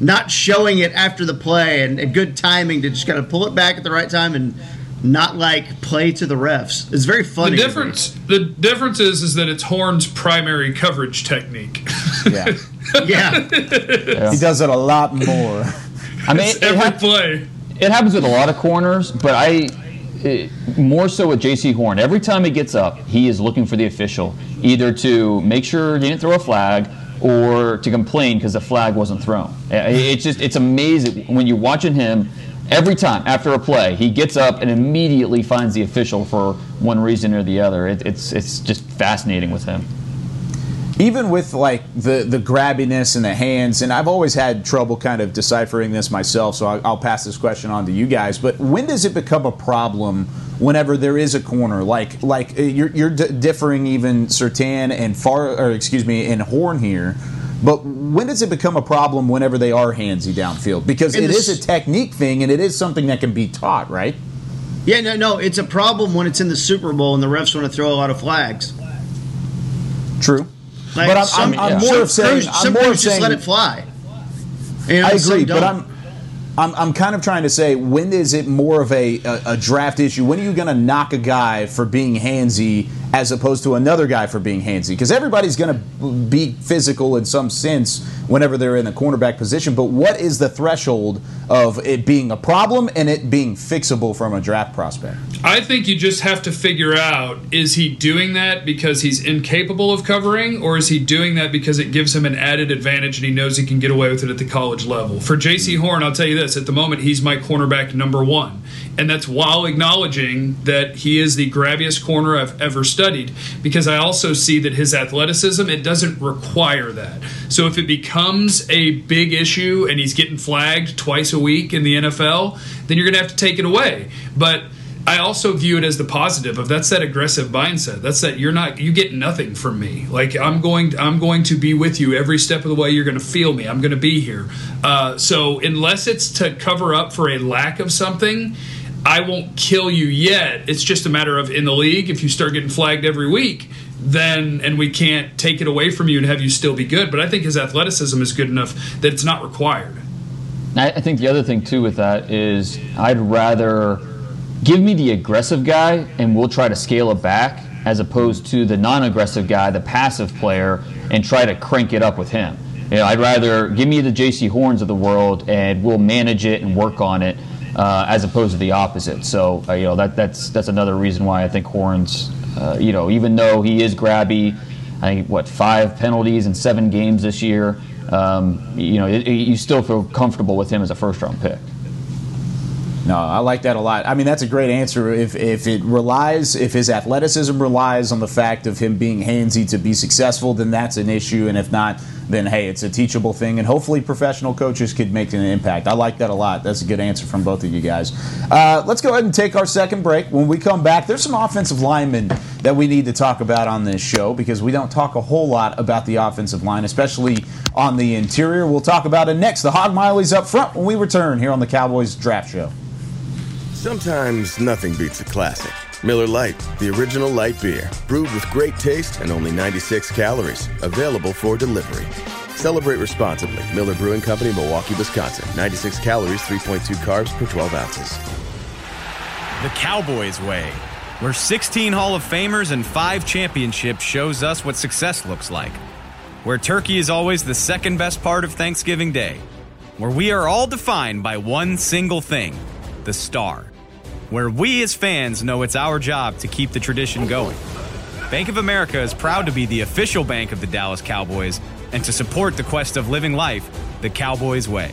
not showing it after the play and, and good timing to just kind of pull it back at the right time and not like play to the refs. It's very funny. The difference, the difference is, is that it's Horn's primary coverage technique. Yeah. Yeah. He does it a lot more. I mean, It's it, it every hap- play. it happens with a lot of corners, but I more so with Jaycee Horn. Every time he gets up, he is looking for the official, either to make sure he didn't throw a flag or to complain because the flag wasn't thrown. It's just it's amazing when you're watching him. Every time after a play, he gets up and immediately finds the official for one reason or the other. It, it's it's just fascinating with him. Even with like the the grabbiness and the hands and i've always had trouble kind of deciphering this myself so I'll, I'll pass this question on to you guys but when does it become a problem whenever there is a corner like like uh, you're, you're d- differing even Surtain and far or excuse me in horn here but when does it become a problem whenever they are handsy downfield because it is it the is s- a technique thing and it is something that can be taught right Yeah, no, no. It's a problem when it's in the Super Bowl and the refs want to throw a lot of flags. true Like, but I'm, some, I'm, I'm some more of saying crews- I'm more of crews just saying let it fly. You know, I agree, but. I'm, I'm I'm kind of trying to say when is it more of a, a, a draft issue? When are you going to knock a guy for being handsy as opposed to another guy for being handsy? Because everybody's going to be physical in some sense whenever they're in the cornerback position. But what is the threshold of it being a problem and it being fixable from a draft prospect? I think you just have to figure out is he doing that because he's incapable of covering, or is he doing that because it gives him an added advantage and he knows he can get away with it at the college level? For Jaycee Horn, I'll tell you this at the moment, he's my cornerback number one. And that's while acknowledging that he is the grabbiest corner I've ever studied, because I also see that his athleticism, it doesn't require that. So if it becomes a big issue and he's getting flagged twice a week in the NFL, then you're going to have to take it away. But I also view it as the positive of that's that aggressive mindset. That's that you're not you get nothing from me. Like I'm going I'm going to be with you every step of the way. You're going to feel me. I'm going to be here. Uh, so unless it's to cover up for a lack of something, I won't kill you yet. It's just a matter of in the league if you start getting flagged every week, then and we can't take it away from you and have you still be good. But I think his athleticism is good enough that it's not required. I think the other thing too with that is I'd rather give me the aggressive guy and we'll try to scale it back as opposed to the non-aggressive guy, the passive player, and try to crank it up with him. You know, I'd rather give me the Jaycee Horns of the world and we'll manage it and work on it uh, as opposed to the opposite. So uh, you know that that's that's another reason why I think Horns, uh, you know, even though he is grabby, I think what five penalties in seven games this year. Um, you know, it, you still feel comfortable with him as a first round pick. No, I like that a lot. I mean, that's a great answer. If if it relies, if his athleticism relies on the fact of him being handsy to be successful, then that's an issue. And if not, then hey, it's a teachable thing. And hopefully, professional coaches could make an impact. I like that a lot. That's a good answer from both of you guys. Uh, let's go ahead and take our second break. When we come back, there's some offensive linemen that we need to talk about on this show because we don't talk a whole lot about the offensive line, especially on the interior. We'll talk about it next. The Hog Mollies up front when we return here on the Cowboys Draft Show. Sometimes nothing beats a classic. Miller Lite, the original light beer, brewed with great taste and only 96 calories, available for delivery. Celebrate responsibly. Miller Brewing Company, Milwaukee, Wisconsin. 96 calories, 3.2 carbs per 12 ounces. The Cowboys way, where 16 Hall of Famers and 5 championships shows us what success looks like. Where turkey is always the second best part of Thanksgiving Day. Where we are all defined by one single thing the star where we as fans know it's our job to keep the tradition going. Bank of America is proud to be the official bank of the Dallas Cowboys and to support the quest of living life the Cowboys way.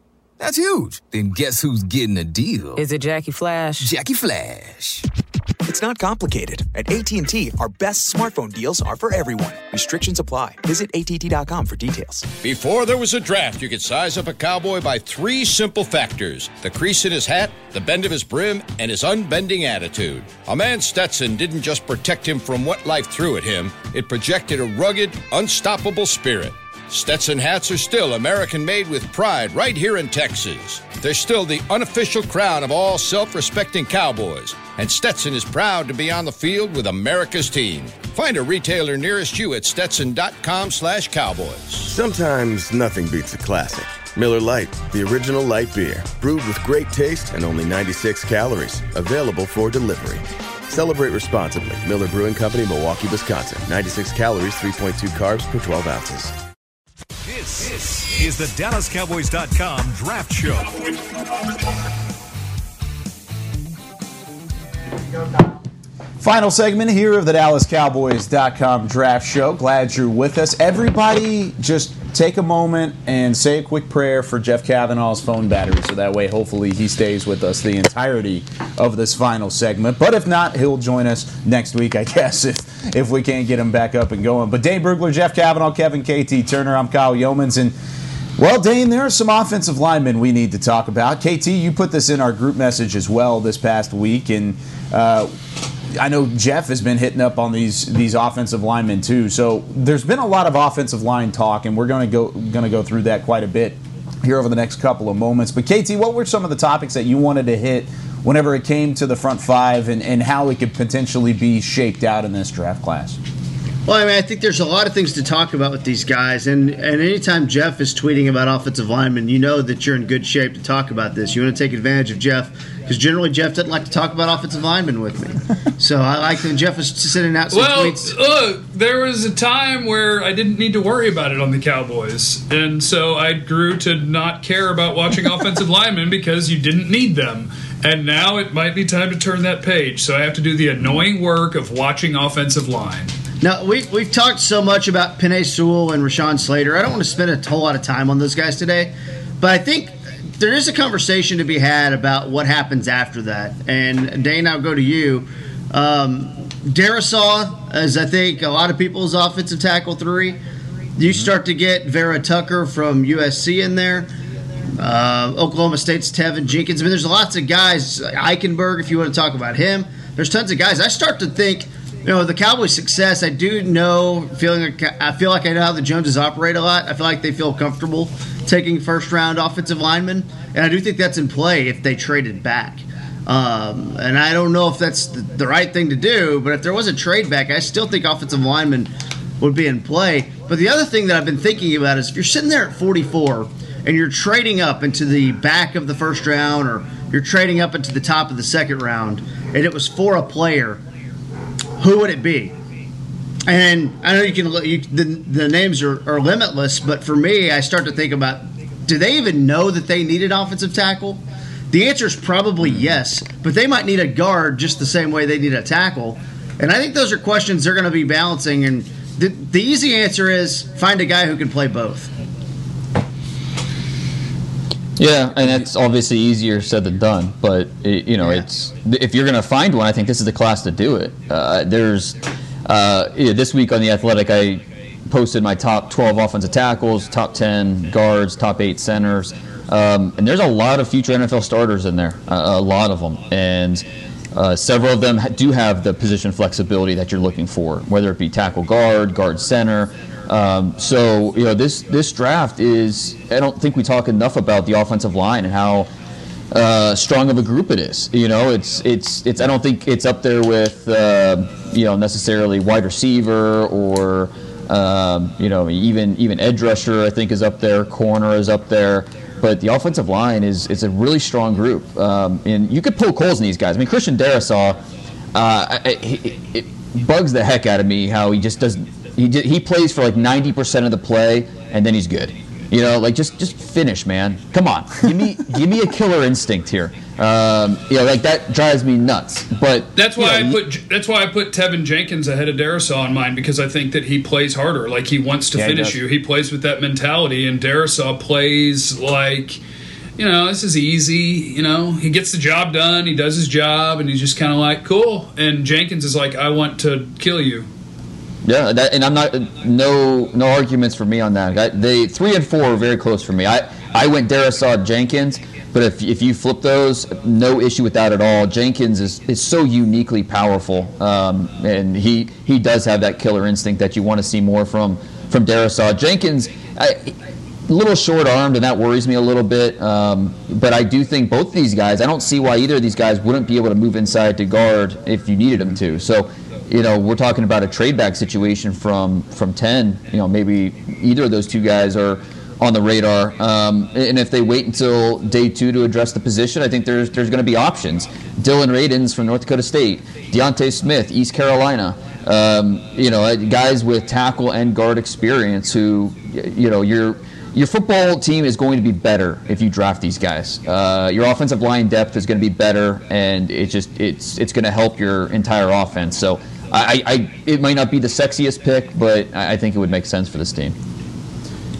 That's huge. Then guess who's getting a deal? Is it Jackie Flash? Jackie Flash. It's not complicated. At AT&T, our best smartphone deals are for everyone. Restrictions apply. Visit att.com for details. Before there was a draft, you could size up a cowboy by three simple factors: the crease in his hat, the bend of his brim, and his unbending attitude. A man Stetson didn't just protect him from what life threw at him; it projected a rugged, unstoppable spirit. Stetson hats are still American made with pride right here in Texas. They're still the unofficial crown of all self respecting cowboys, and Stetson is proud to be on the field with America's team. Find a retailer nearest you at stetson.com slash cowboys. Sometimes nothing beats a classic. Miller Lite, the original light beer, brewed with great taste and only 96 calories, available for delivery. Celebrate responsibly. Miller Brewing Company, Milwaukee, Wisconsin. 96 calories, 3.2 carbs per 12 ounces. Is the DallasCowboys.com Draft Show. Final segment here of the DallasCowboys.com draft show. Glad you're with us. Everybody, just take a moment and say a quick prayer for Jeff Cavanaugh's phone battery so that way, hopefully, he stays with us the entirety of this final segment. But if not, he'll join us next week, I guess, if, if we can't get him back up and going. But Dane Brugler, Jeff Cavanaugh, Kevin KT Turner, I'm Kyle Youmans. And well, Dane, there are some offensive linemen we need to talk about. KT, you put this in our group message as well this past week. And uh, I know Jeff has been hitting up on these these offensive linemen too. So there's been a lot of offensive line talk, and we're going to go going to go through that quite a bit here over the next couple of moments. But KT, what were some of the topics that you wanted to hit whenever it came to the front five, and, and how it could potentially be shaped out in this draft class? Well, I mean, I think there's a lot of things to talk about with these guys, and and anytime Jeff is tweeting about offensive linemen, you know that you're in good shape to talk about this. You want to take advantage of Jeff because generally Jeff doesn't like to talk about offensive linemen with me. so I like that Jeff is sending out some well, tweets. look, there was a time where I didn't need to worry about it on the Cowboys, and so I grew to not care about watching offensive linemen because you didn't need them. And now it might be time to turn that page. So I have to do the annoying work of watching offensive line. Now we we've talked so much about Penei Sewell and Rashawn Slater. I don't want to spend a whole lot of time on those guys today, but I think there is a conversation to be had about what happens after that. And Dane, I'll go to you. Um, Darrisaw, as I think a lot of people's offensive tackle three. You start to get Vera Tucker from USC in there. Uh, Oklahoma State's Teven Jenkins. I mean, there's lots of guys. Eichenberg, if you want to talk about him. There's tons of guys. I start to think you know the Cowboys' success. I do know, feeling like I feel like I know how the Joneses operate a lot. I feel like they feel comfortable taking first round offensive linemen, and I do think that's in play if they traded back. Um, and I don't know if that's the, the right thing to do, but if there was a trade back, I still think offensive linemen would be in play. But the other thing that I've been thinking about is if you're sitting there at 44 and you're trading up into the back of the first round or you're trading up into the top of the second round, and it was for a player who would it be? And I know you can look, you, the, the names are, are limitless, but for me, I start to think about do they even know that they need an offensive tackle? The answer is probably yes, but they might need a guard just the same way they need a tackle. And I think those are questions they're going to be balancing. And the, the easy answer is find a guy who can play both. Yeah, and it's obviously easier said than done. But it, you know, yeah. it's if you're going to find one, I think this is the class to do it. Uh, there's uh, yeah, this week on the Athletic, I posted my top 12 offensive tackles, top 10 guards, top eight centers, um, and there's a lot of future NFL starters in there, uh, a lot of them, and. Uh, several of them do have the position flexibility that you're looking for, whether it be tackle guard, guard center, um, so you know this this draft is I don't think we talk enough about the offensive line and how uh, strong of a group it is. You know, it's it's it's I don't think it's up there with uh, you know necessarily wide receiver or um, you know even even edge rusher I think is up there, corner is up there. But the offensive line is is a really strong group, um, and you could pull holes in these guys. I mean, Christian Darrisaw, uh, it, it bugs the heck out of me how he just doesn't he he plays for like 90% of the play, and then he's good. You know, like just just finish, man. Come on, give me give me a killer instinct here. Um, you know, like that drives me nuts. But that's why you know, I put that's why I put Teven Jenkins ahead of Darrisaw in mine because I think that he plays harder. Like he wants to Yeah, finish does. you. He plays with that mentality, and Darrisaw plays like. You know, this is easy. You know, he gets the job done. He does his job, and he's just kind of like, cool. And Jenkins is like, I want to kill you. Yeah, that, and I'm not no no arguments for me on that. I, they three and four are very close for me. I I went Darrisaw Jenkins, but if if you flip those, no issue with that at all. Jenkins is, is so uniquely powerful, um, and he he does have that killer instinct that you want to see more from from Darrisaw. Jenkins. I, a little short armed, and that worries me a little bit. Um, but I do think both these guys, I don't see why either of these guys wouldn't be able to move inside to guard if you needed them to. So, you know, we're talking about a trade back situation from from 10. You know, maybe either of those two guys are on the radar. Um, and if they wait until day two to address the position, I think there's there's going to be options. Dillon Radunz from North Dakota State, D'Ante Smith, East Carolina. Um, you know, guys with tackle and guard experience who, you know, you're your football team is going to be better if you draft these guys. Uh, your offensive line depth is going to be better, and it just it's it's going to help your entire offense. So I, I it might not be the sexiest pick, but I think it would make sense for this team.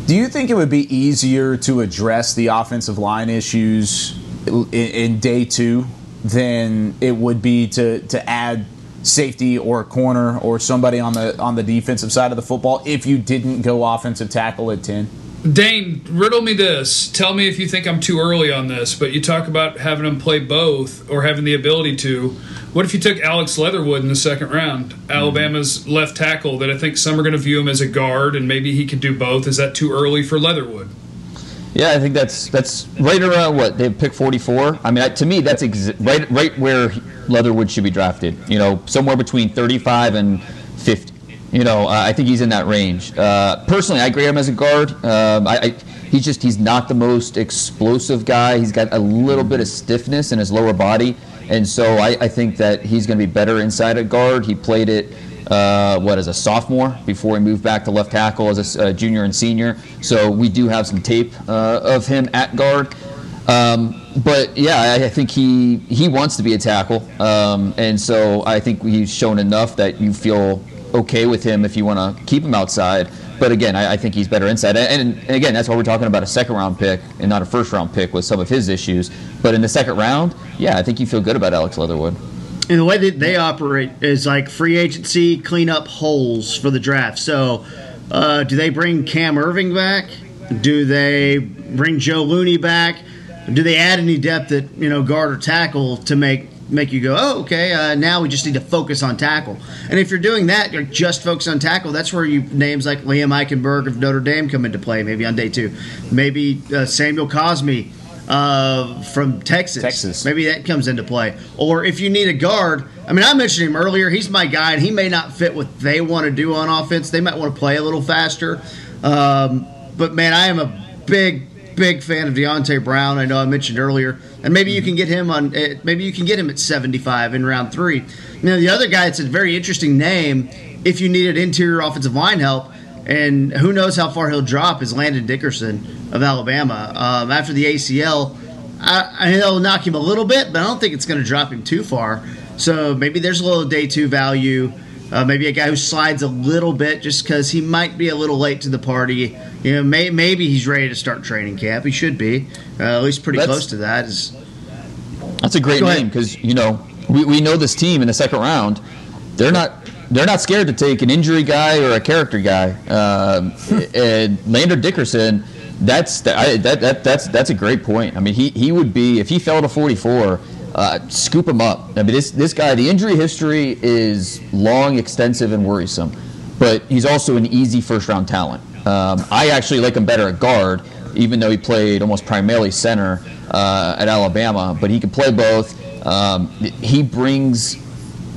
Do you think it would be easier to address the offensive line issues in, in day two than it would be to, to add safety or a corner or somebody on the on the defensive side of the football if you didn't go offensive tackle at ten? Dane, riddle me this. Tell me if you think I'm too early on this, but you talk about having them play both or having the ability to. What if you took Alex Leatherwood in the second round, mm-hmm. Alabama's left tackle, that I think some are going to view him as a guard and maybe he could do both? Is that too early for Leatherwood? Yeah, I think that's that's right around what they pick 44. I mean, to me, that's ex- right right where Leatherwood should be drafted. You know, somewhere between 35 and 50. You know, uh, I think he's in that range. Uh, personally, I grade him as a guard. Um, I, I, he's just he's not the most explosive guy. He's got a little bit of stiffness in his lower body, and so I, I think that he's going to be better inside a guard. He played it uh, what as a sophomore before he moved back to left tackle as a uh, junior and senior. So we do have some tape uh, of him at guard. Um, but yeah, I, think he he wants to be a tackle, um, and so I think he's shown enough that you feel okay with him if you want to keep him outside. But again, I, I think he's better inside. And, and again, that's why we're talking about a second round pick and not a first round pick with some of his issues. But in the second round, yeah, I think you feel good about Alex Leatherwood. And the way that they operate is like free agency, clean up holes for the draft. So, uh, do they bring Cam Erving back? Do they bring Joe Looney back? Do they add any depth at you know guard or tackle to make make you go, oh, okay, uh, now we just need to focus on tackle. And if you're doing that, you're just focused on tackle. That's where you names like Liam Eichenberg of Notre Dame come into play. Maybe on day two, maybe uh, Samuel Cosmi uh, from Texas. Texas. Maybe that comes into play. Or if you need a guard, I mean, I mentioned him earlier. He's my guy, and he may not fit what they want to do on offense. They might want to play a little faster. Um, but man, I am a big, big fan of Deonte Brown. I know I mentioned earlier, and maybe you can get him on. eh, Maybe you can get him at 75 in round three. You know, the other guy. It's a very interesting name. if you needed interior offensive line help. And who knows how far he'll drop is Landon Dickerson of Alabama. Um, after the ACL, I, I it'll knock him a little bit, but I don't think it's going to drop him too far. So maybe there's a little day two value. Uh, maybe a guy who slides a little bit just because he might be a little late to the party. You know, may, maybe he's ready to start training camp. He should be, uh, at least pretty That's- close to that. Is That's a great name because you know we, we know this team in the second round. They're not they're not scared to take an injury guy or a character guy. Um, and Landon Dickerson, that's that, I, that that that's that's a great point. I mean, he he would be if he fell to 44. Uh, scoop him up. I mean, this this guy, the injury history is long, extensive, and worrisome, but he's also an easy first round talent. Um, I actually like him better at guard, even though he played almost primarily center uh, at Alabama, but he can play both. Um, he brings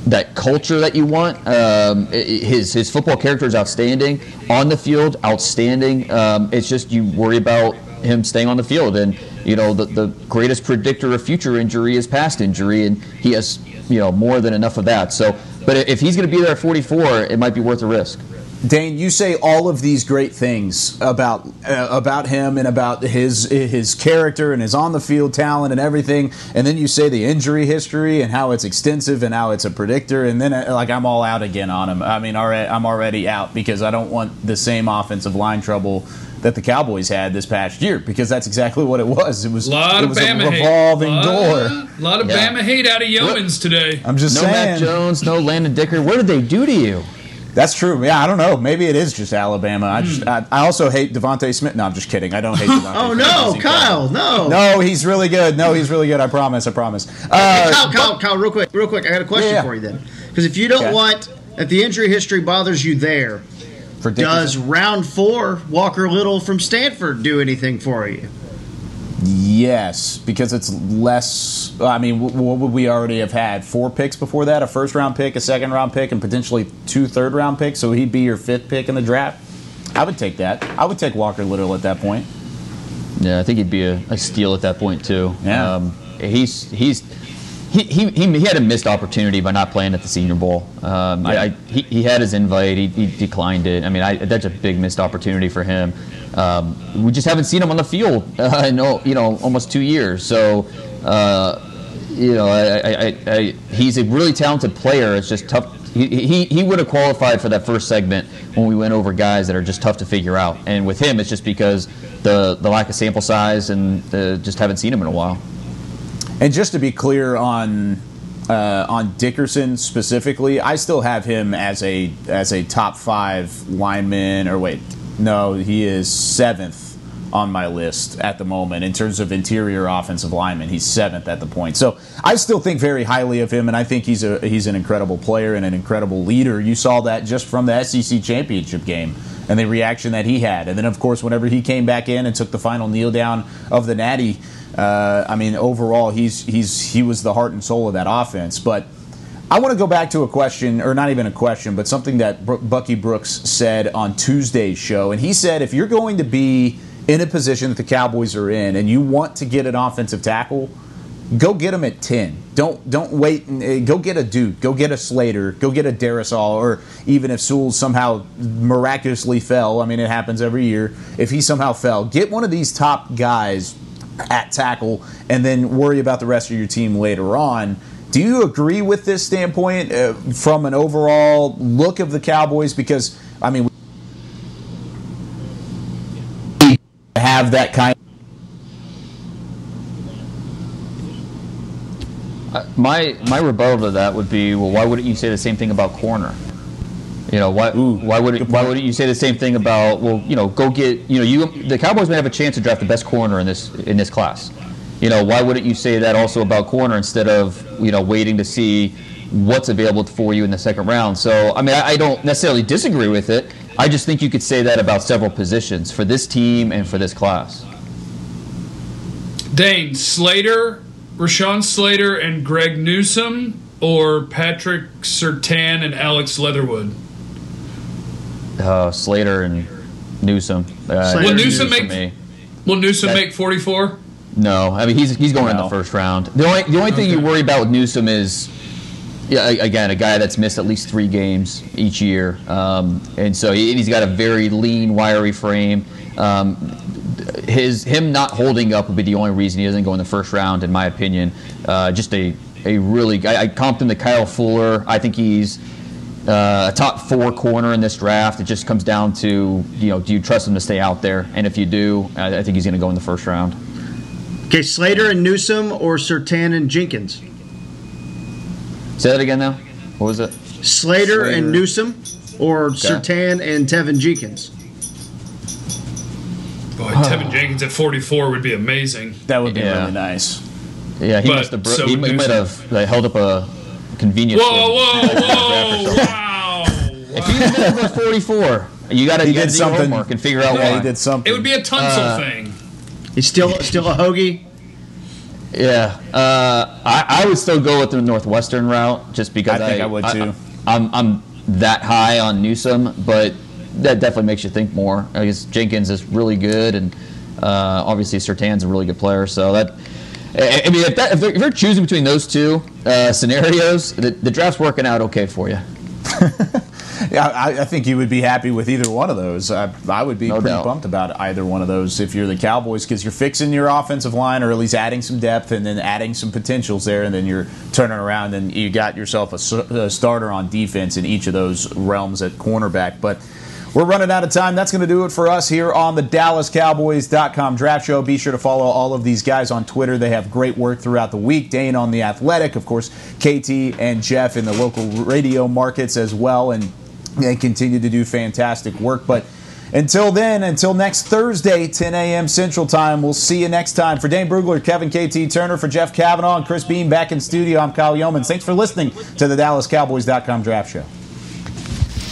that culture that you want. Um, his his football character is outstanding on the field, outstanding. Um, it's just you worry about him staying on the field, and you know the the greatest predictor of future injury is past injury, and he has you know more than enough of that. So, but if he's going to be there at 44, it might be worth the risk. Dane, you say all of these great things about uh, about him and about his his character and his on the field talent and everything, and then you say the injury history and how it's extensive and how it's a predictor, and then uh, like I'm all out again on him. I mean, already I'm already out because I don't want the same offensive line trouble that the Cowboys had this past year because that's exactly what it was. It was A lot it of was Bama a revolving lot, door. A lot of Yeah. Bama hate out of Youmans today. I'm just no saying. Mac Jones, no Landon Dicker. What did they do to you? That's true. Yeah, I don't know. Maybe it is just Alabama. I just, I, I also hate DeVonta Smith. No, I'm just kidding. I don't hate DeVonta. Oh, no, Kyle, no. No, he's really good. No, he's really good. I promise. I promise. Hey, Uh, Kyle, Kyle, Kyle, real quick, real quick. I got a question Yeah, yeah. for you then, because if you don't Okay. want, if the injury history bothers you there, does round four Walker Little from Stanford do anything for you? Yes, because it's less. I mean, what would we already have had? Four picks before that: a first round pick, a second round pick, and potentially two third round picks. So he'd be your fifth pick in the draft. I would take that. I would take Walker Little at that point. Yeah, I think he'd be a, a steal at that point too. Yeah. um, he's he's he, he, he, he had a missed opportunity by not playing at the Senior Bowl. Um, I, I, he, he had his invite, he, he declined it. I mean, I, that's a big missed opportunity for him. Um, we just haven't seen him on the field uh, in you know almost two years. So. Uh, you know, I, I, I, he's a really talented player. It's just tough. He, he, he would have qualified for that first segment when we went over guys that are just tough to figure out. And with him, it's just because the the lack of sample size and uh, just haven't seen him in a while. And just to be clear on uh, on Dickerson specifically, I still have him as a as a top five lineman. Or wait, no, he is seventh on my list at the moment in terms of interior offensive lineman. He's seventh at the point. So I still think very highly of him, and I think he's a he's an incredible player and an incredible leader. You saw that just from the SEC championship game and the reaction that he had, and then of course whenever he came back in and took the final kneel down of the Natty. Uh, I mean, overall, he's he's he was the heart and soul of that offense. But I want to go back to a question, or not even a question, but something that Bucky Brooks said on Tuesday's show, and he said if you're going to be in a position that the Cowboys are in, and you want to get an offensive tackle, go get him at 10 don't don't wait and uh, go get a dude go get a slater go get a Darrisaw, or even if sewell somehow miraculously fell i mean it happens every year if he somehow fell get one of these top guys at tackle and then worry about the rest of your team later on do you agree with this standpoint uh, from an overall look of the cowboys because i mean we have that kind Uh, my my rebuttal to that would be, well, why wouldn't you say the same thing about corner? You know, why why would why wouldn't you say the same thing about, well, you know, go get, you know, you the Cowboys may have a chance to draft the best corner in this in this class. You know, why wouldn't you say that also about corner instead of you know waiting to see what's available for you in the second round? So, I mean, I, I don't necessarily disagree with it. I just think you could say that about several positions for this team and for this class. Dane Slater, Rashawn Slater, and Greg Newsom, or Patrick Surtain and Alex Leatherwood. Uh, Slater and Newsom. Uh, Will Newsom Newsom make? Will Newsom That- make forty four? No, I mean he's he's going in the first round. The only the only thing you worry about with Newsom is yeah, again, a guy that's missed at least three games each year, um, and so he, has got a very lean, wiry frame. Um, his him not holding up would be the only reason he doesn't go in the first round, in my opinion. Uh, just a a really I, I comped him to Kyle Fuller. I think he's uh, a top four corner in this draft. It just comes down to you know do you trust him to stay out there, and if you do, I, I think he's going to go in the first round. Okay, Slater and Newsom or Surtain and Jenkins. Say that again now. What was it? Slater, Slater. and Newsom or okay. Surtain and Teven Jenkins. Boy, Teven Jenkins at 44 would be amazing. That would be yeah. really nice. Yeah, he but must have. Bro- so he, he might have like, held up a convenience. Whoa, whoa, whoa! wow! If he's number 44, you got to do something homework and figure out yeah, why. He did something. It would be a Tunsil uh, thing. He's still still a hoagie. Yeah, uh, I, I would still go with the Northwestern route just because I think I, I would too. I, I'm I'm that high on Newsome, but that definitely makes you think more. I guess Jenkins is really good, and uh, obviously Surtain's a really good player. So that, I mean, if, that, if, they're choosing between those two uh, scenarios, the, the draft's working out okay for you. yeah, I, I, think you would be happy with either one of those. I, I would be no pretty doubt. pumped about either one of those if you're the Cowboys because you're fixing your offensive line or at least adding some depth and then adding some potentials there, and then you're turning around and you got yourself a, a starter on defense in each of those realms at cornerback. But we're running out of time. That's going to do it for us here on the DallasCowboys.com draft show. Be sure to follow all of these guys on Twitter. They have great work throughout the week. Dane on The Athletic, of course, KT and Jeff in the local radio markets as well. And they continue to do fantastic work. But until then, until next Thursday, 10 a.m. Central Time, we'll see you next time. For Dane Brugler, Kevin KT Turner, for Jeff Cavanaugh, and Chris Beam back in studio, I'm Kyle Youmans. Thanks for listening to the DallasCowboys.com draft show.